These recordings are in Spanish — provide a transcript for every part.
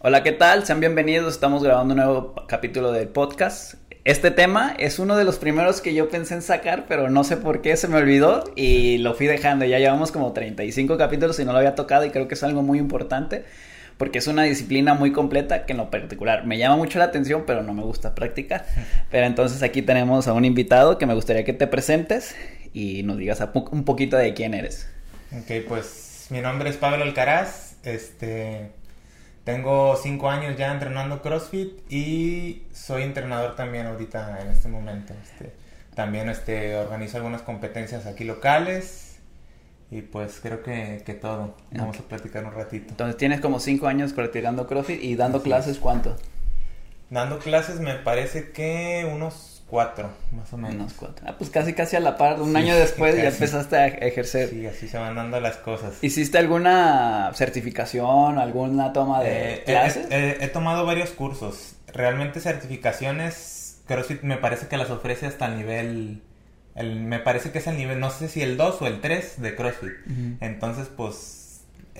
Hola, ¿qué tal? Sean bienvenidos. Estamos grabando un nuevo capítulo del podcast. Este tema es uno de los primeros que yo pensé en sacar, pero no sé por qué se me olvidó y lo fui dejando. Ya llevamos como 35 capítulos y no lo había tocado y creo que es algo muy importante porque es una disciplina muy completa que en lo particular me llama mucho la atención, pero no me gusta practicar. Pero entonces aquí tenemos a un invitado que me gustaría que te presentes y nos digas un poquito de quién eres. Ok, pues mi nombre es Pablo Alcaraz. Este, tengo cinco años ya entrenando CrossFit y soy entrenador también ahorita en este momento. Este, también este, organizo algunas competencias aquí locales y pues creo que, que todo. Vamos a platicar un ratito. Entonces tienes como cinco años practicando CrossFit y dando clases, ¿cuánto? Dando clases me parece que unos Cuatro, más o menos. cuatro. Ah, pues casi casi a la par, un año después ya empezaste a ejercer. Sí, así se van dando las cosas. ¿Hiciste alguna certificación, alguna toma de eh, clases? He, tomado varios cursos. Realmente certificaciones, CrossFit me parece que las ofrece hasta el nivel... El, me parece que es el nivel, no sé si el 2 o el 3 de CrossFit. Entonces, pues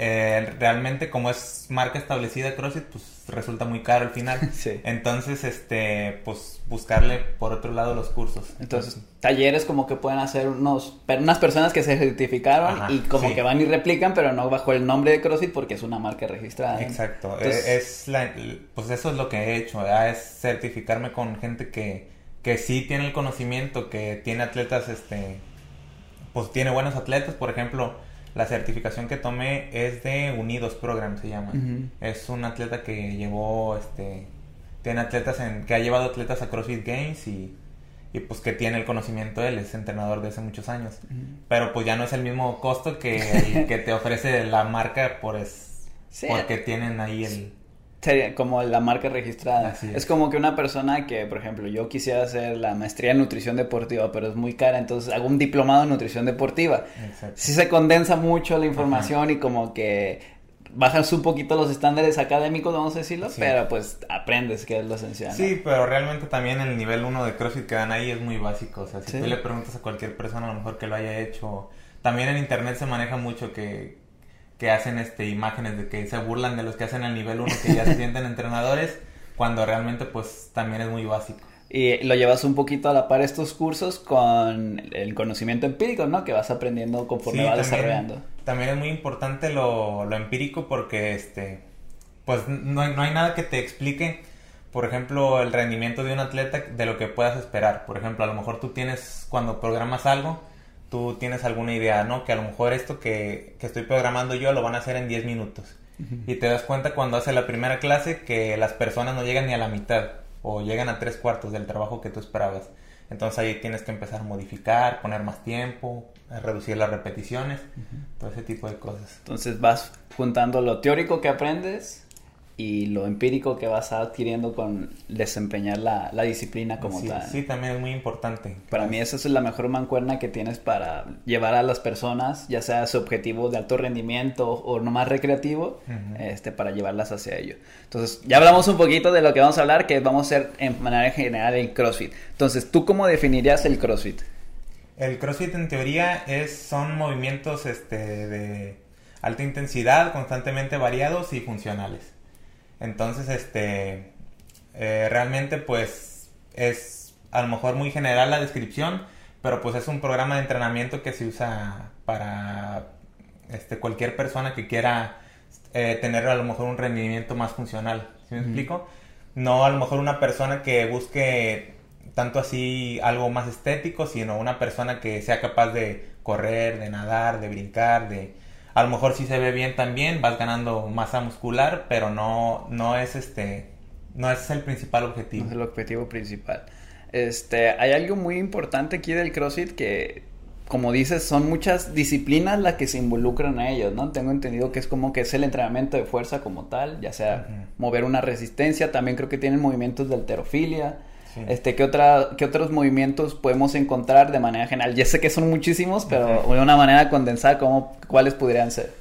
eh, realmente como es marca establecida CrossFit, pues resulta muy caro al final. Entonces, este, pues buscarle por otro lado los cursos. Entonces, talleres como que pueden hacer unos, unas personas que se certificaron y como que van y replican, pero no bajo el nombre de CrossFit porque es una marca registrada. Exacto. Eh, es la, pues eso es lo que he hecho, es certificarme con gente que, que sí tiene el conocimiento, que tiene atletas, este, pues tiene buenos atletas, por ejemplo la certificación que tomé es de Unidos Program, se llama. Es un atleta que llevó, este, tiene atletas en, que ha llevado atletas a CrossFit Games y, y pues que tiene el conocimiento él, es entrenador de hace muchos años. Pero pues ya no es el mismo costo que que te ofrece la marca por es, porque tienen ahí el Sería como la marca registrada. es. como que una persona que, por ejemplo, yo quisiera hacer la maestría en nutrición deportiva, pero es muy cara, entonces hago un diplomado en nutrición deportiva. Exacto. Sí se condensa mucho la información y como que bajas un poquito los estándares académicos, vamos a decirlo, pero pues aprendes que es lo esencial. Sí, pero realmente también el nivel 1 de CrossFit que dan ahí es muy básico. O sea, si tú le preguntas a cualquier persona, a lo mejor que lo haya hecho, también en internet se maneja mucho que que hacen este imágenes de que se burlan de los que hacen el nivel 1 que ya se sienten entrenadores cuando realmente pues también es muy básico. Y lo llevas un poquito a la par estos cursos con el conocimiento empírico, ¿no? Que vas aprendiendo conforme vas desarrollando. También es muy importante lo, lo empírico porque este pues no no hay nada que te explique por ejemplo, el rendimiento de un atleta de lo que puedas esperar. Por ejemplo, a lo mejor tú tienes, cuando programas algo, tú tienes alguna idea, ¿no? Que a lo mejor esto que, estoy programando yo lo van a hacer en 10 minutos. Y te das cuenta cuando hace la primera clase que las personas no llegan ni a la mitad o llegan a tres cuartos del trabajo que tú esperabas. Entonces ahí tienes que empezar a modificar, poner más tiempo, a reducir las repeticiones, todo ese tipo de cosas. Entonces vas juntando lo teórico que aprendes y lo empírico que vas adquiriendo con desempeñar la, disciplina como tal. Sí, también es muy importante. Para mí esa es la mejor mancuerna que tienes para llevar a las personas, ya sea su objetivo de alto rendimiento o no más recreativo, este, para llevarlas hacia ello. Entonces, ya hablamos un poquito de lo que vamos a hablar, que vamos a hacer en manera general el CrossFit. Entonces, ¿tú cómo definirías el CrossFit? El CrossFit en teoría es, son movimientos este, de alta intensidad, constantemente variados y funcionales. Entonces, este, eh, realmente pues es a lo mejor muy general la descripción, pero pues es un programa de entrenamiento que se usa para este, cualquier persona que quiera eh, tener a lo mejor un rendimiento más funcional. ¿Sí me explico? No a lo mejor una persona que busque tanto así algo más estético, sino una persona que sea capaz de correr, de nadar, de brincar, de a lo mejor sí se ve bien también, vas ganando masa muscular, pero no, no es este, no es el principal objetivo. No es el objetivo principal. Este, hay algo muy importante aquí del CrossFit que, como dices, son muchas disciplinas las que se involucran a ellos, ¿no? Tengo entendido que es como que es el entrenamiento de fuerza como tal, ya sea mover una resistencia, también creo que tienen movimientos de alterofilia, este, ¿qué, otra, ¿Qué otros movimientos podemos encontrar de manera general? Ya sé que son muchísimos, pero de una manera condensada, ¿cómo, ¿cuáles podrían ser?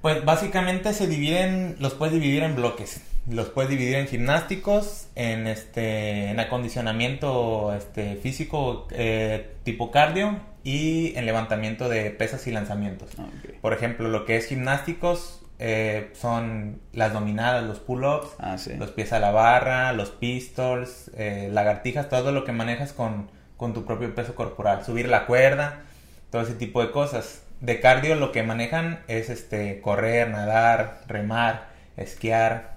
Pues básicamente se dividen, los puedes dividir en bloques. Los puedes dividir en gimnásticos, en este, en acondicionamiento este, físico eh, tipo cardio y en levantamiento de pesas y lanzamientos. Por ejemplo, lo que es gimnásticos, eh, son las dominadas, los pull-ups, Ah, sí. los pies a la barra, los pistols, eh, lagartijas, todo lo que manejas con, con tu propio peso corporal, subir la cuerda, todo ese tipo de cosas. De cardio lo que manejan es este correr, nadar, remar, esquiar,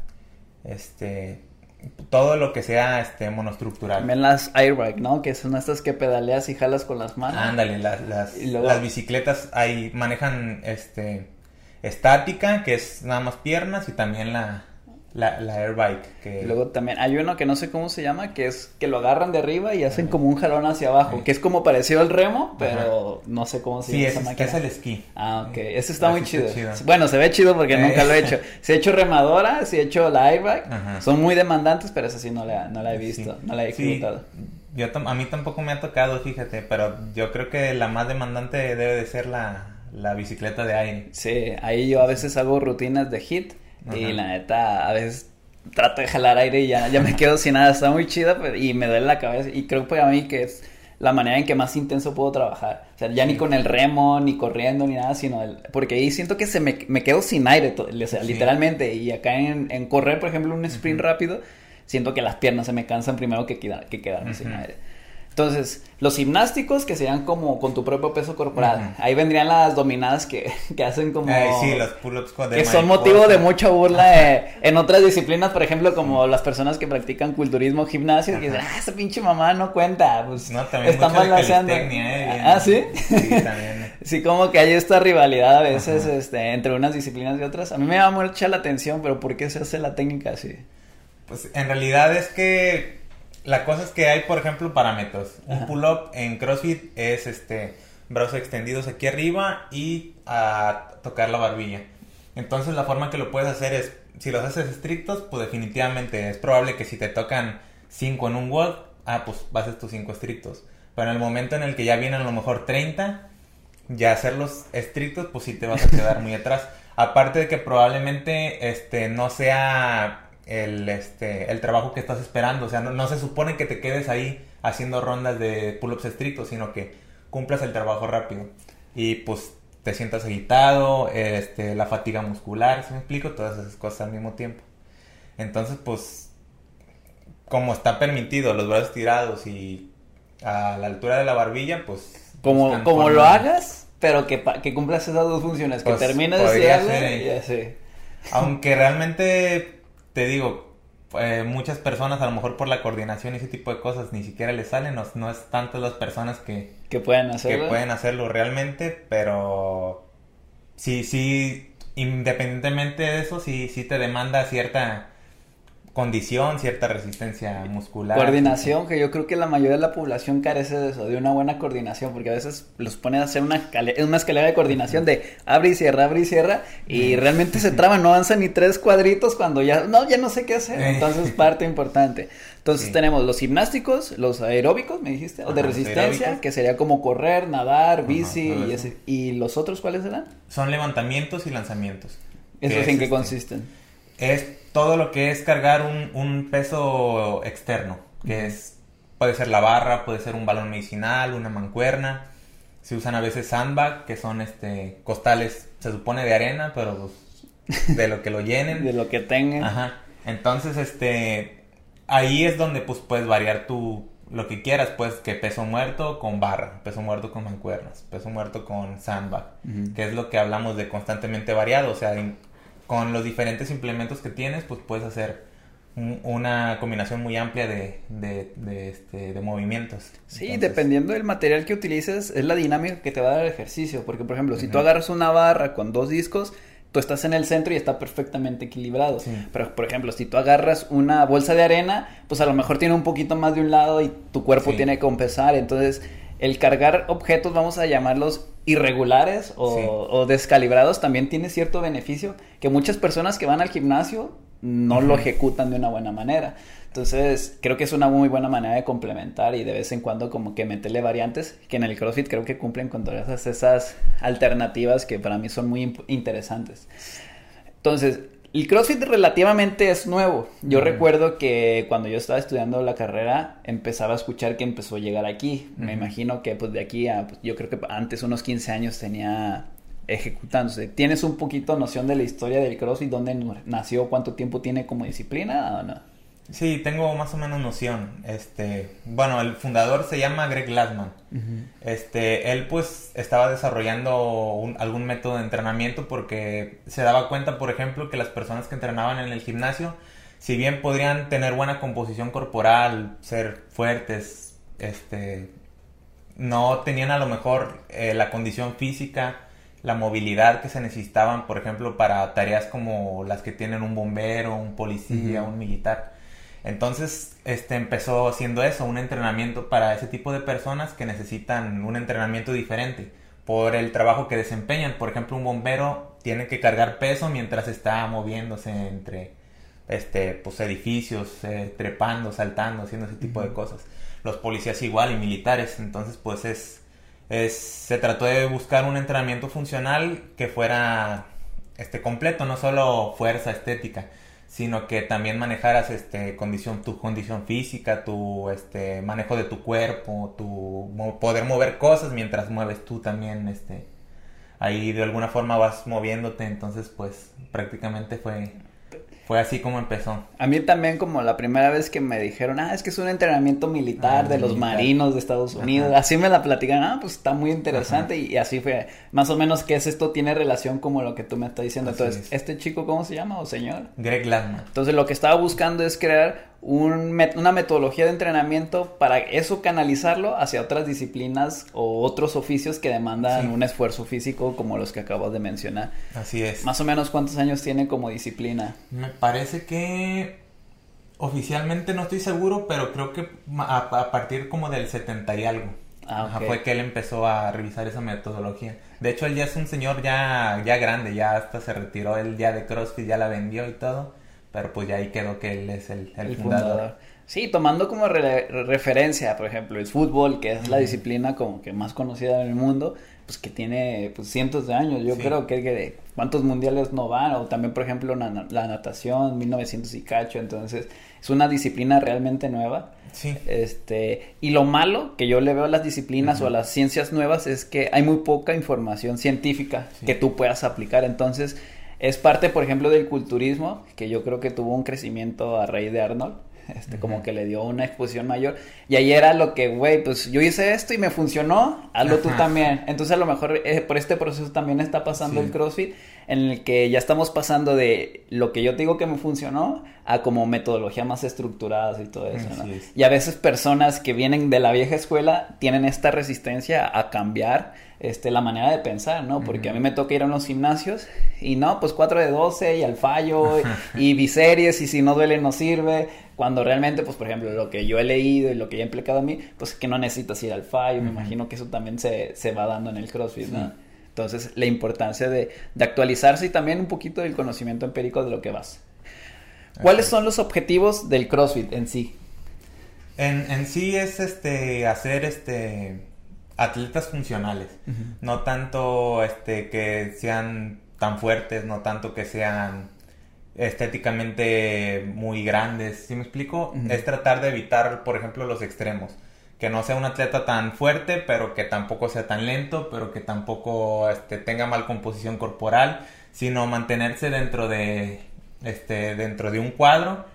este todo lo que sea este monoestructural. También las airbag, ¿no? Que son estas que pedaleas y jalas con las manos. Ándale, las, las, luego- las bicicletas ahí manejan este estática, que es nada más piernas, y también la, la, la airbike, que luego también hay uno que no sé cómo se llama, que es que lo agarran de arriba y hacen como un jalón hacia abajo, Sí. que es como parecido al remo, pero no sé cómo se sí, llama es, esa es máquina. el esquí. Ah, ok. Ese está Ese muy está chido. chido. Bueno, se ve chido porque Eh. nunca lo he hecho. Si he hecho remadora, si he hecho la airbag. Ajá. Son muy demandantes, pero esa sí no la, no la he Sí. visto, no la he Sí, ejecutado. yo a mí tampoco me ha tocado, fíjate, pero yo creo que la más demandante debe de ser la, la bicicleta de aire. Sí, ahí yo a veces hago rutinas de hit y la neta a veces trato de jalar aire y ya, ya me quedo sin nada. Está muy chida pero- y me duele la cabeza y creo que a mí que es la manera en que más intenso puedo trabajar. O sea, ya ni con el remo, ni corriendo, ni nada, sino el... Porque ahí siento que se me, me quedo sin aire, o sea, Sí. literalmente. Y acá en, en correr, por ejemplo, un sprint rápido, siento que las piernas se me cansan primero que, queda- que quedarme sin aire. Entonces, los gimnásticos que serían como con tu propio peso corporal. Ahí vendrían las dominadas que, que hacen como... Sí, los pull-ups con que son motivo de mucha burla eh, en otras disciplinas, por ejemplo, como las personas que practican culturismo, gimnasio, que dicen, ah, esa pinche mamá no cuenta, pues No, también están mucho balanceando. eh. Ah, ¿sí? Sí, también. Sí, como que hay esta rivalidad a veces Ajá. este, entre unas disciplinas y otras. A mí me da mucha la atención, pero ¿por qué se hace la técnica así? Pues en realidad es que la cosa es que hay, por ejemplo, parámetros. Un pull-up en CrossFit es este brazos extendidos aquí arriba y a tocar la barbilla. Entonces la forma que lo puedes hacer es, si los haces estrictos, pues definitivamente es probable que si te tocan 5 en un WOD, ah, pues haces tus 5 estrictos. Pero en el momento en el que ya vienen a lo mejor 30, ya hacerlos estrictos, pues sí te vas a quedar muy atrás. Aparte de que probablemente este no sea el este el trabajo que estás esperando, o sea, no, no se supone que te quedes ahí haciendo rondas de pull-ups estrictos, sino que cumplas el trabajo rápido. Y pues te sientas agitado, este la fatiga muscular, ¿sí me explico? Todas esas cosas al mismo tiempo. Entonces, pues como está permitido los brazos tirados y a la altura de la barbilla, pues Como, como lo hagas, pero que, que cumplas esas dos funciones, que Pues, termines de así. Aunque realmente, te digo, eh, muchas personas a lo mejor por la coordinación y ese tipo de cosas ni siquiera les salen, no, no es tanto las personas que, Que puedan que hacerlo. pueden hacerlo realmente, pero sí, sí, independientemente de eso, sí, sí te demanda cierta condición, cierta resistencia muscular. Coordinación, que yo creo que la mayoría de la población carece de eso, de una buena coordinación, porque a veces los ponen a hacer una, escale- una escalera de coordinación de abre y cierra, abre y cierra, y realmente se traban, no avanzan ni tres cuadritos cuando ya, no, ya no sé qué hacer, Eh. entonces parte importante. Entonces Sí. tenemos los gimnásticos, los aeróbicos, me dijiste, o de resistencia, aeróbicos. que sería como correr, nadar, bici, y, ese- y los otros, ¿cuáles serán? Son levantamientos y lanzamientos. ¿Esos es, en qué este, consisten? es todo lo que es cargar un, un peso externo, que es puede ser la barra, puede ser un balón medicinal, una mancuerna. Se usan a veces sandbag, que son este costales, se supone de arena, pero pues, de lo que lo llenen. De lo que tengan. Ajá. Entonces, este ahí es donde pues puedes variar tu lo que quieras, pues que peso muerto con barra, peso muerto con mancuernas, peso muerto con sandbag, que es lo que hablamos de constantemente variado, o sea, con los diferentes implementos que tienes, pues puedes hacer un- una combinación muy amplia de, de, de, este, de movimientos. Sí, Entonces, dependiendo del material que utilices, es la dinámica que te va a dar el ejercicio. Porque, por ejemplo, si tú Ujú. agarras una barra con dos discos, tú estás en el centro y está perfectamente equilibrado. Sí. Pero, por ejemplo, si tú agarras una bolsa de arena, pues a lo mejor tiene un poquito más de un lado y tu cuerpo Sí. tiene que compensar. Entonces, el cargar objetos, vamos a llamarlos irregulares o, Sí. o descalibrados, también tiene cierto beneficio que muchas personas que van al gimnasio no lo ejecutan de una buena manera. Entonces, creo que es una muy buena manera de complementar y de vez en cuando como que meterle variantes, que en el CrossFit creo que cumplen con todas esas, esas alternativas que para mí son muy interesantes. Entonces, el CrossFit relativamente es nuevo. Yo recuerdo que cuando yo estaba estudiando la carrera, empezaba a escuchar que empezó a llegar aquí. Me imagino que pues de aquí a, pues, yo creo que antes unos 15 años tenía ejecutándose. ¿Tienes un poquito noción de la historia del CrossFit, dónde nació, cuánto tiempo tiene como disciplina o no? Sí, tengo más o menos noción. Este, bueno, el fundador se llama Greg Glassman. Este, él pues estaba desarrollando algún método de entrenamiento porque se daba cuenta, por ejemplo, que las personas que entrenaban en el gimnasio, si bien podrían tener buena composición corporal, ser fuertes, este, no tenían a lo mejor eh, la condición física, la movilidad que se necesitaban, por ejemplo, para tareas como las que tienen un bombero, un policía, un militar. Entonces, este empezó haciendo eso, un entrenamiento para ese tipo de personas que necesitan un entrenamiento diferente por el trabajo que desempeñan. Por ejemplo, un bombero tiene que cargar peso mientras está moviéndose entre este pues edificios, eh, trepando, saltando, haciendo ese tipo de cosas. Los policías igual y militares, entonces pues es, es se trató de buscar un entrenamiento funcional que fuera este completo, no solo fuerza estética sino que también manejaras este condición tu condición física tu este manejo de tu cuerpo tu poder mover cosas mientras mueves tú también este ahí de alguna forma vas moviéndote. Entonces pues prácticamente fue fue así como empezó. A mí también como la primera vez que me dijeron, ah, es que es un entrenamiento militar ah, de los marinos de Estados Unidos, así me la platican, ah, pues está muy interesante y, así fue, más o menos que es esto tiene relación como lo que tú me estás diciendo. Entonces, ¿este chico cómo se llama o señor? Greg Landman. Entonces lo que estaba buscando es crear una metodología de entrenamiento para eso canalizarlo hacia otras disciplinas o otros oficios que demandan un esfuerzo físico como los que acabas de mencionar. Así es. Más o menos cuántos años tiene como disciplina. Me parece que oficialmente no estoy seguro, pero creo que a, partir como del 70 y algo. Ah, fue que él empezó a revisar esa metodología. De hecho, él ya es un señor ya, ya grande, ya hasta se retiró él ya de CrossFit, ya la vendió y todo pero pues ya ahí quedó que él es el, fundador. Sí, tomando como referencia, por ejemplo, el fútbol, que es la disciplina como que más conocida en el mundo, pues que tiene pues, cientos de años. Yo creo que, que cuántos mundiales no van, o también, por ejemplo, la, natación, 1900 y cacho, entonces es una disciplina realmente nueva. Sí. Este, y lo malo que yo le veo a las disciplinas o a las ciencias nuevas es que hay muy poca información científica que tú puedas aplicar. Entonces, es parte, por ejemplo, del culturismo, que yo creo que tuvo un crecimiento a raíz de Arnold. Este, como que le dio una exposición mayor. Y ahí era lo que, güey, pues yo hice esto y me funcionó, hazlo tú también. Entonces a lo mejor eh, por este proceso también está pasando el CrossFit, en el que ya estamos pasando de lo que yo te digo que me funcionó a como metodología más estructuradas y todo eso, ¿no? Y a veces personas que vienen de la vieja escuela tienen esta resistencia a cambiar este, la manera de pensar, ¿no? Porque a mí me toca ir a unos gimnasios y no, pues 4 de 12 y al fallo y biseries y si no duele no sirve. Cuando realmente, pues por ejemplo, lo que yo he leído y lo que he implicado a mí, pues que no necesitas ir al fallo. Me imagino que eso también se, se va dando en el CrossFit, ¿no? Entonces, la importancia de, de, actualizarse y también un poquito del conocimiento empírico de lo que vas. ¿Cuáles son los objetivos del CrossFit en sí? En, en sí es este hacer este atletas funcionales, no tanto este que sean tan fuertes, no tanto que sean estéticamente muy grandes, ¿sí me explico? Es tratar de evitar, por ejemplo, los extremos, que no sea un atleta tan fuerte, pero que tampoco sea tan lento, pero que tampoco este, tenga mal composición corporal, sino mantenerse dentro de este dentro de un cuadro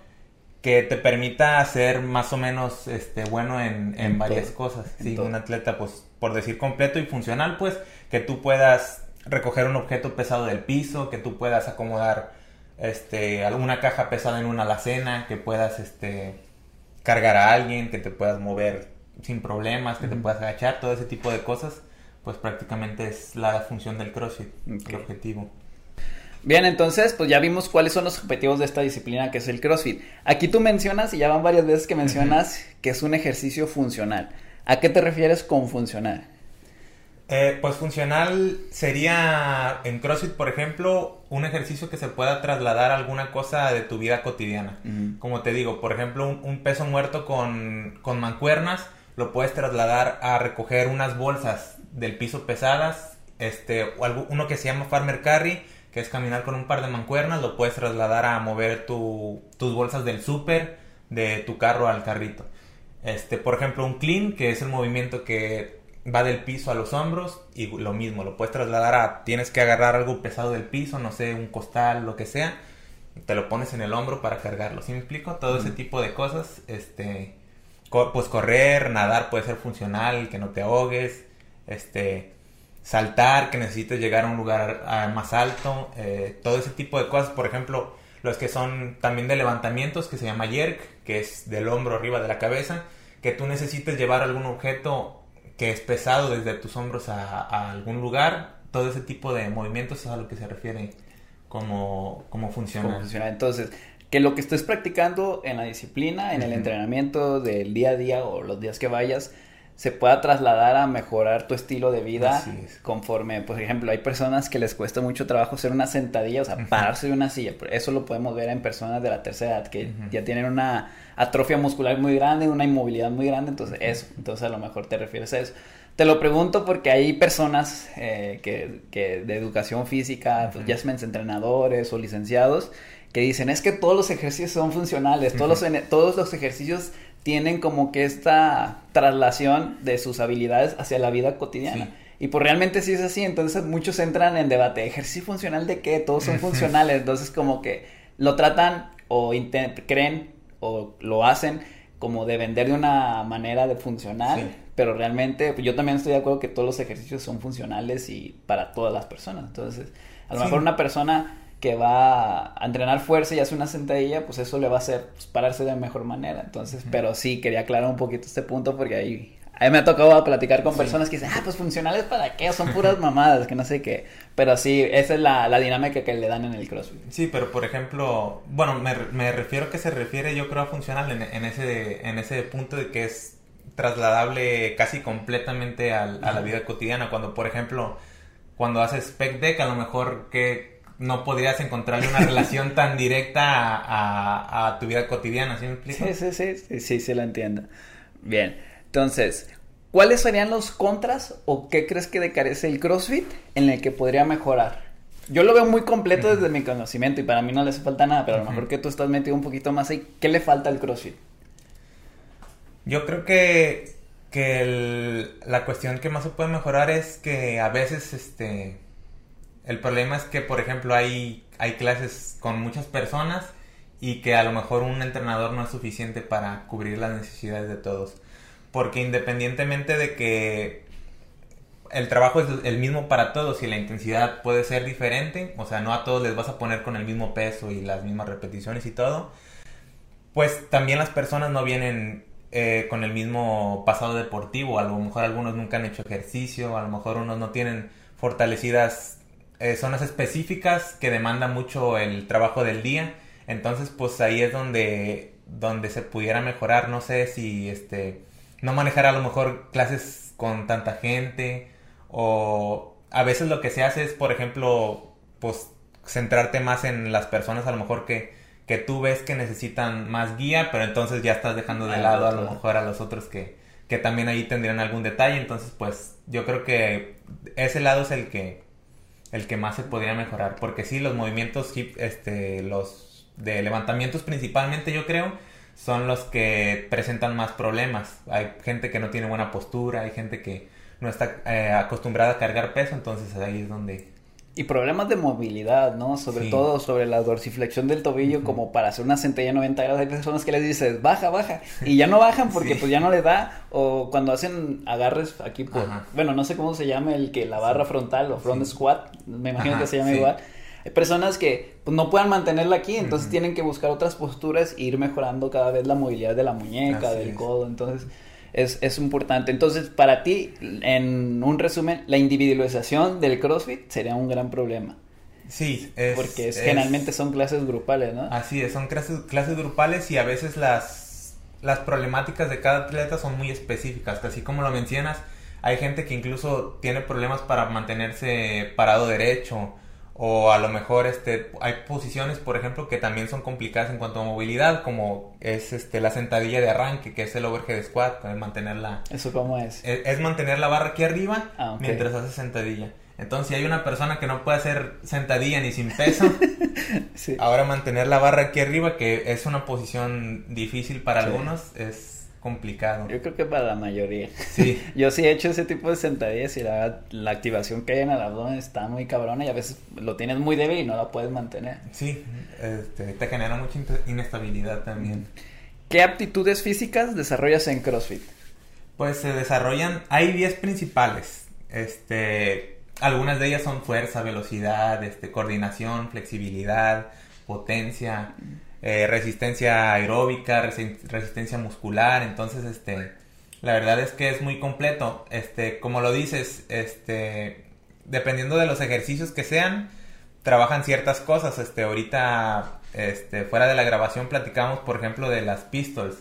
que te permita ser más o menos este bueno en, en, varias cosas. sí, un atleta pues por decir completo y funcional, pues que tú puedas recoger un objeto pesado del piso, que tú puedas acomodar este alguna caja pesada en una alacena, que puedas este cargar a alguien, que te puedas mover sin problemas, que te puedas agachar, todo ese tipo de cosas, pues prácticamente es la función del CrossFit, el objetivo. Bien, entonces, pues ya vimos cuáles son los objetivos de esta disciplina que es el CrossFit. Aquí tú mencionas, y ya van varias veces que mencionas, que es un ejercicio funcional. ¿A qué te refieres con funcional? Eh, pues funcional sería en CrossFit, por ejemplo, un ejercicio que se pueda trasladar a alguna cosa de tu vida cotidiana. Como te digo, por ejemplo, un, peso muerto con, con, mancuernas lo puedes trasladar a recoger unas bolsas del piso pesadas, este, o algo, uno que se llama Farmer Carry, que es caminar con un par de mancuernas, lo puedes trasladar a mover tu, tus bolsas del súper, de tu carro al carrito. Este, por ejemplo, un clean, que es el movimiento que va del piso a los hombros y lo mismo, lo puedes trasladar a, tienes que agarrar algo pesado del piso, no sé, un costal, lo que sea, te lo pones en el hombro para cargarlo, ¿sí me explico? Todo ese tipo de cosas, este, pues correr, nadar puede ser funcional, que no te ahogues, este, saltar, que necesites llegar a un lugar más alto, eh, todo ese tipo de cosas, por ejemplo, los que son también de levantamientos, que se llama yerk, que es del hombro arriba de la cabeza, que tú necesites llevar algún objeto que es pesado desde tus hombros a, algún lugar, todo ese tipo de movimientos es a lo que se refiere como, como funciona. funciona. Entonces, que lo que estés practicando en la disciplina, en el entrenamiento del día a día o los días que vayas, se pueda trasladar a mejorar tu estilo de vida conforme, por ejemplo, hay personas que les cuesta mucho trabajo hacer una sentadilla, o sea, pararse de una silla. Eso lo podemos ver en personas de la tercera edad que ya tienen una atrofia muscular muy grande, una inmovilidad muy grande, entonces eso, entonces a lo mejor te refieres a eso. Te lo pregunto porque hay personas eh, que, que, de educación física, pues, ya sean entrenadores o licenciados, que dicen es que todos los ejercicios son funcionales, todos, los, todos los ejercicios tienen como que esta traslación de sus habilidades hacia la vida cotidiana. Y pues realmente sí es así, entonces muchos entran en debate, ejercicio funcional de qué, todos son funcionales, entonces como que lo tratan o creen o lo hacen como de vender de una manera de funcional, pero realmente pues, yo también estoy de acuerdo que todos los ejercicios son funcionales y para todas las personas, entonces a lo mejor una persona que va a entrenar fuerza y hace una sentadilla, pues eso le va a hacer pues, pararse de mejor manera. Entonces, pero sí, quería aclarar un poquito este punto porque ahí, ahí me ha tocado platicar con personas que dicen, ah, pues funcionales para qué, son puras mamadas, que no sé qué. Pero sí, esa es la, la dinámica que le dan en el CrossFit. Sí, pero por ejemplo, bueno, me, me refiero que se refiere yo creo a funcional en, en, ese, en ese punto de que es trasladable casi completamente a la vida cotidiana. Cuando, por ejemplo, cuando haces spec deck, a lo mejor que no podrías encontrarle una relación tan directa a, tu vida cotidiana, ¿sí me explico? Sí, sí, sí, sí, sí, sí, lo entiendo. Bien, entonces, ¿cuáles serían los contras o qué crees que decarece el CrossFit en el que podría mejorar? Yo lo veo muy completo desde mi conocimiento y para mí no le hace falta nada, pero a lo mejor que tú estás metido un poquito más ahí, ¿qué le falta al CrossFit? Yo creo que, que la cuestión que más se puede mejorar es que a veces, este, el problema es que, por ejemplo, hay, hay clases con muchas personas y que a lo mejor un entrenador no es suficiente para cubrir las necesidades de todos. Porque independientemente de que el trabajo es el mismo para todos y la intensidad puede ser diferente, o sea, no a todos les vas a poner con el mismo peso y las mismas repeticiones y todo, pues también las personas no vienen eh, con el mismo pasado deportivo, a lo mejor algunos nunca han hecho ejercicio, a lo mejor unos no tienen fortalecidas eh, zonas específicas que demandan mucho el trabajo del día. Entonces, pues ahí es donde, donde se pudiera mejorar. No sé si este no manejar a lo mejor clases con tanta gente. O a veces lo que se hace es, por ejemplo, pues centrarte más en las personas a lo mejor que, que tú ves que necesitan más guía, pero entonces ya estás dejando de lado a lo mejor a los otros que, que también ahí tendrían algún detalle. Entonces, pues yo creo que ese lado es el que el que más se podría mejorar. Porque sí, los movimientos hip, este, los de levantamientos principalmente yo creo, son los que presentan más problemas. Hay gente que no tiene buena postura, hay gente que no está eh, acostumbrada a cargar peso, entonces ahí es donde y problemas de movilidad, ¿no? Sobre todo sobre la dorsiflexión del tobillo, como para hacer una sentadilla 90 grados. Hay personas que les dices, baja, baja, y ya no bajan porque pues ya no les da. O cuando hacen agarres aquí por, bueno, no sé cómo se llama el que la barra frontal o front squat, me imagino que se llama igual. Hay personas que pues, no puedan mantenerla aquí, entonces tienen que buscar otras posturas e ir mejorando cada vez la movilidad de la muñeca, del codo. Entonces, es, es, importante. Entonces, para ti, en un resumen, la individualización del CrossFit sería un gran problema. Sí, es, porque generalmente son clases grupales, ¿no? Así es, son clases, clases grupales y a veces las, las problemáticas de cada atleta son muy específicas, así como lo mencionas, hay gente que incluso tiene problemas para mantenerse parado derecho o a lo mejor este hay posiciones por ejemplo que también son complicadas en cuanto a movilidad como es este la sentadilla de arranque que es el overhead squat mantenerla eso cómo es es, mantener la barra aquí arriba ah, mientras haces sentadilla. Entonces si hay una persona que no puede hacer sentadilla ni sin peso ahora mantener la barra aquí arriba que es una posición difícil para algunos es complicado. Yo creo que para la mayoría. Sí. Yo sí he hecho ese tipo de sentadillas y la, la activación que hay en el abdomen está muy cabrona y a veces lo tienes muy débil y no la puedes mantener. Sí, este, te genera mucha inestabilidad también. ¿Qué aptitudes físicas desarrollas en CrossFit? Pues se desarrollan, hay 10 principales. Este, algunas de ellas son fuerza, velocidad, este, coordinación, flexibilidad, potencia, eh, resistencia aeróbica, resistencia muscular, entonces este la verdad es que es muy completo, este como lo dices, este dependiendo de los ejercicios que sean, trabajan ciertas cosas, este ahorita este fuera de la grabación platicamos, por ejemplo, de las pistols,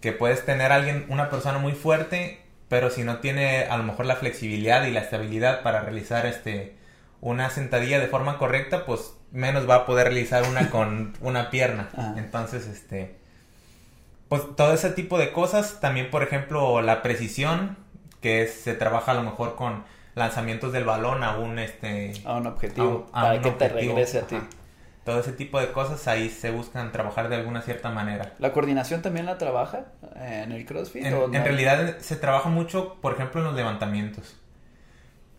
que puedes tener alguien una persona muy fuerte, pero si no tiene a lo mejor la flexibilidad y la estabilidad para realizar este una sentadilla de forma correcta, pues menos va a poder realizar una con una pierna. Entonces, este, pues todo ese tipo de cosas, también por ejemplo la precisión, que se trabaja a lo mejor con lanzamientos del balón a un este a un objetivo para que te regrese a ti. Todo ese tipo de cosas ahí se buscan trabajar de alguna cierta manera. ¿La coordinación también la trabaja en el CrossFit? En, en realidad se trabaja mucho, por ejemplo, en los levantamientos.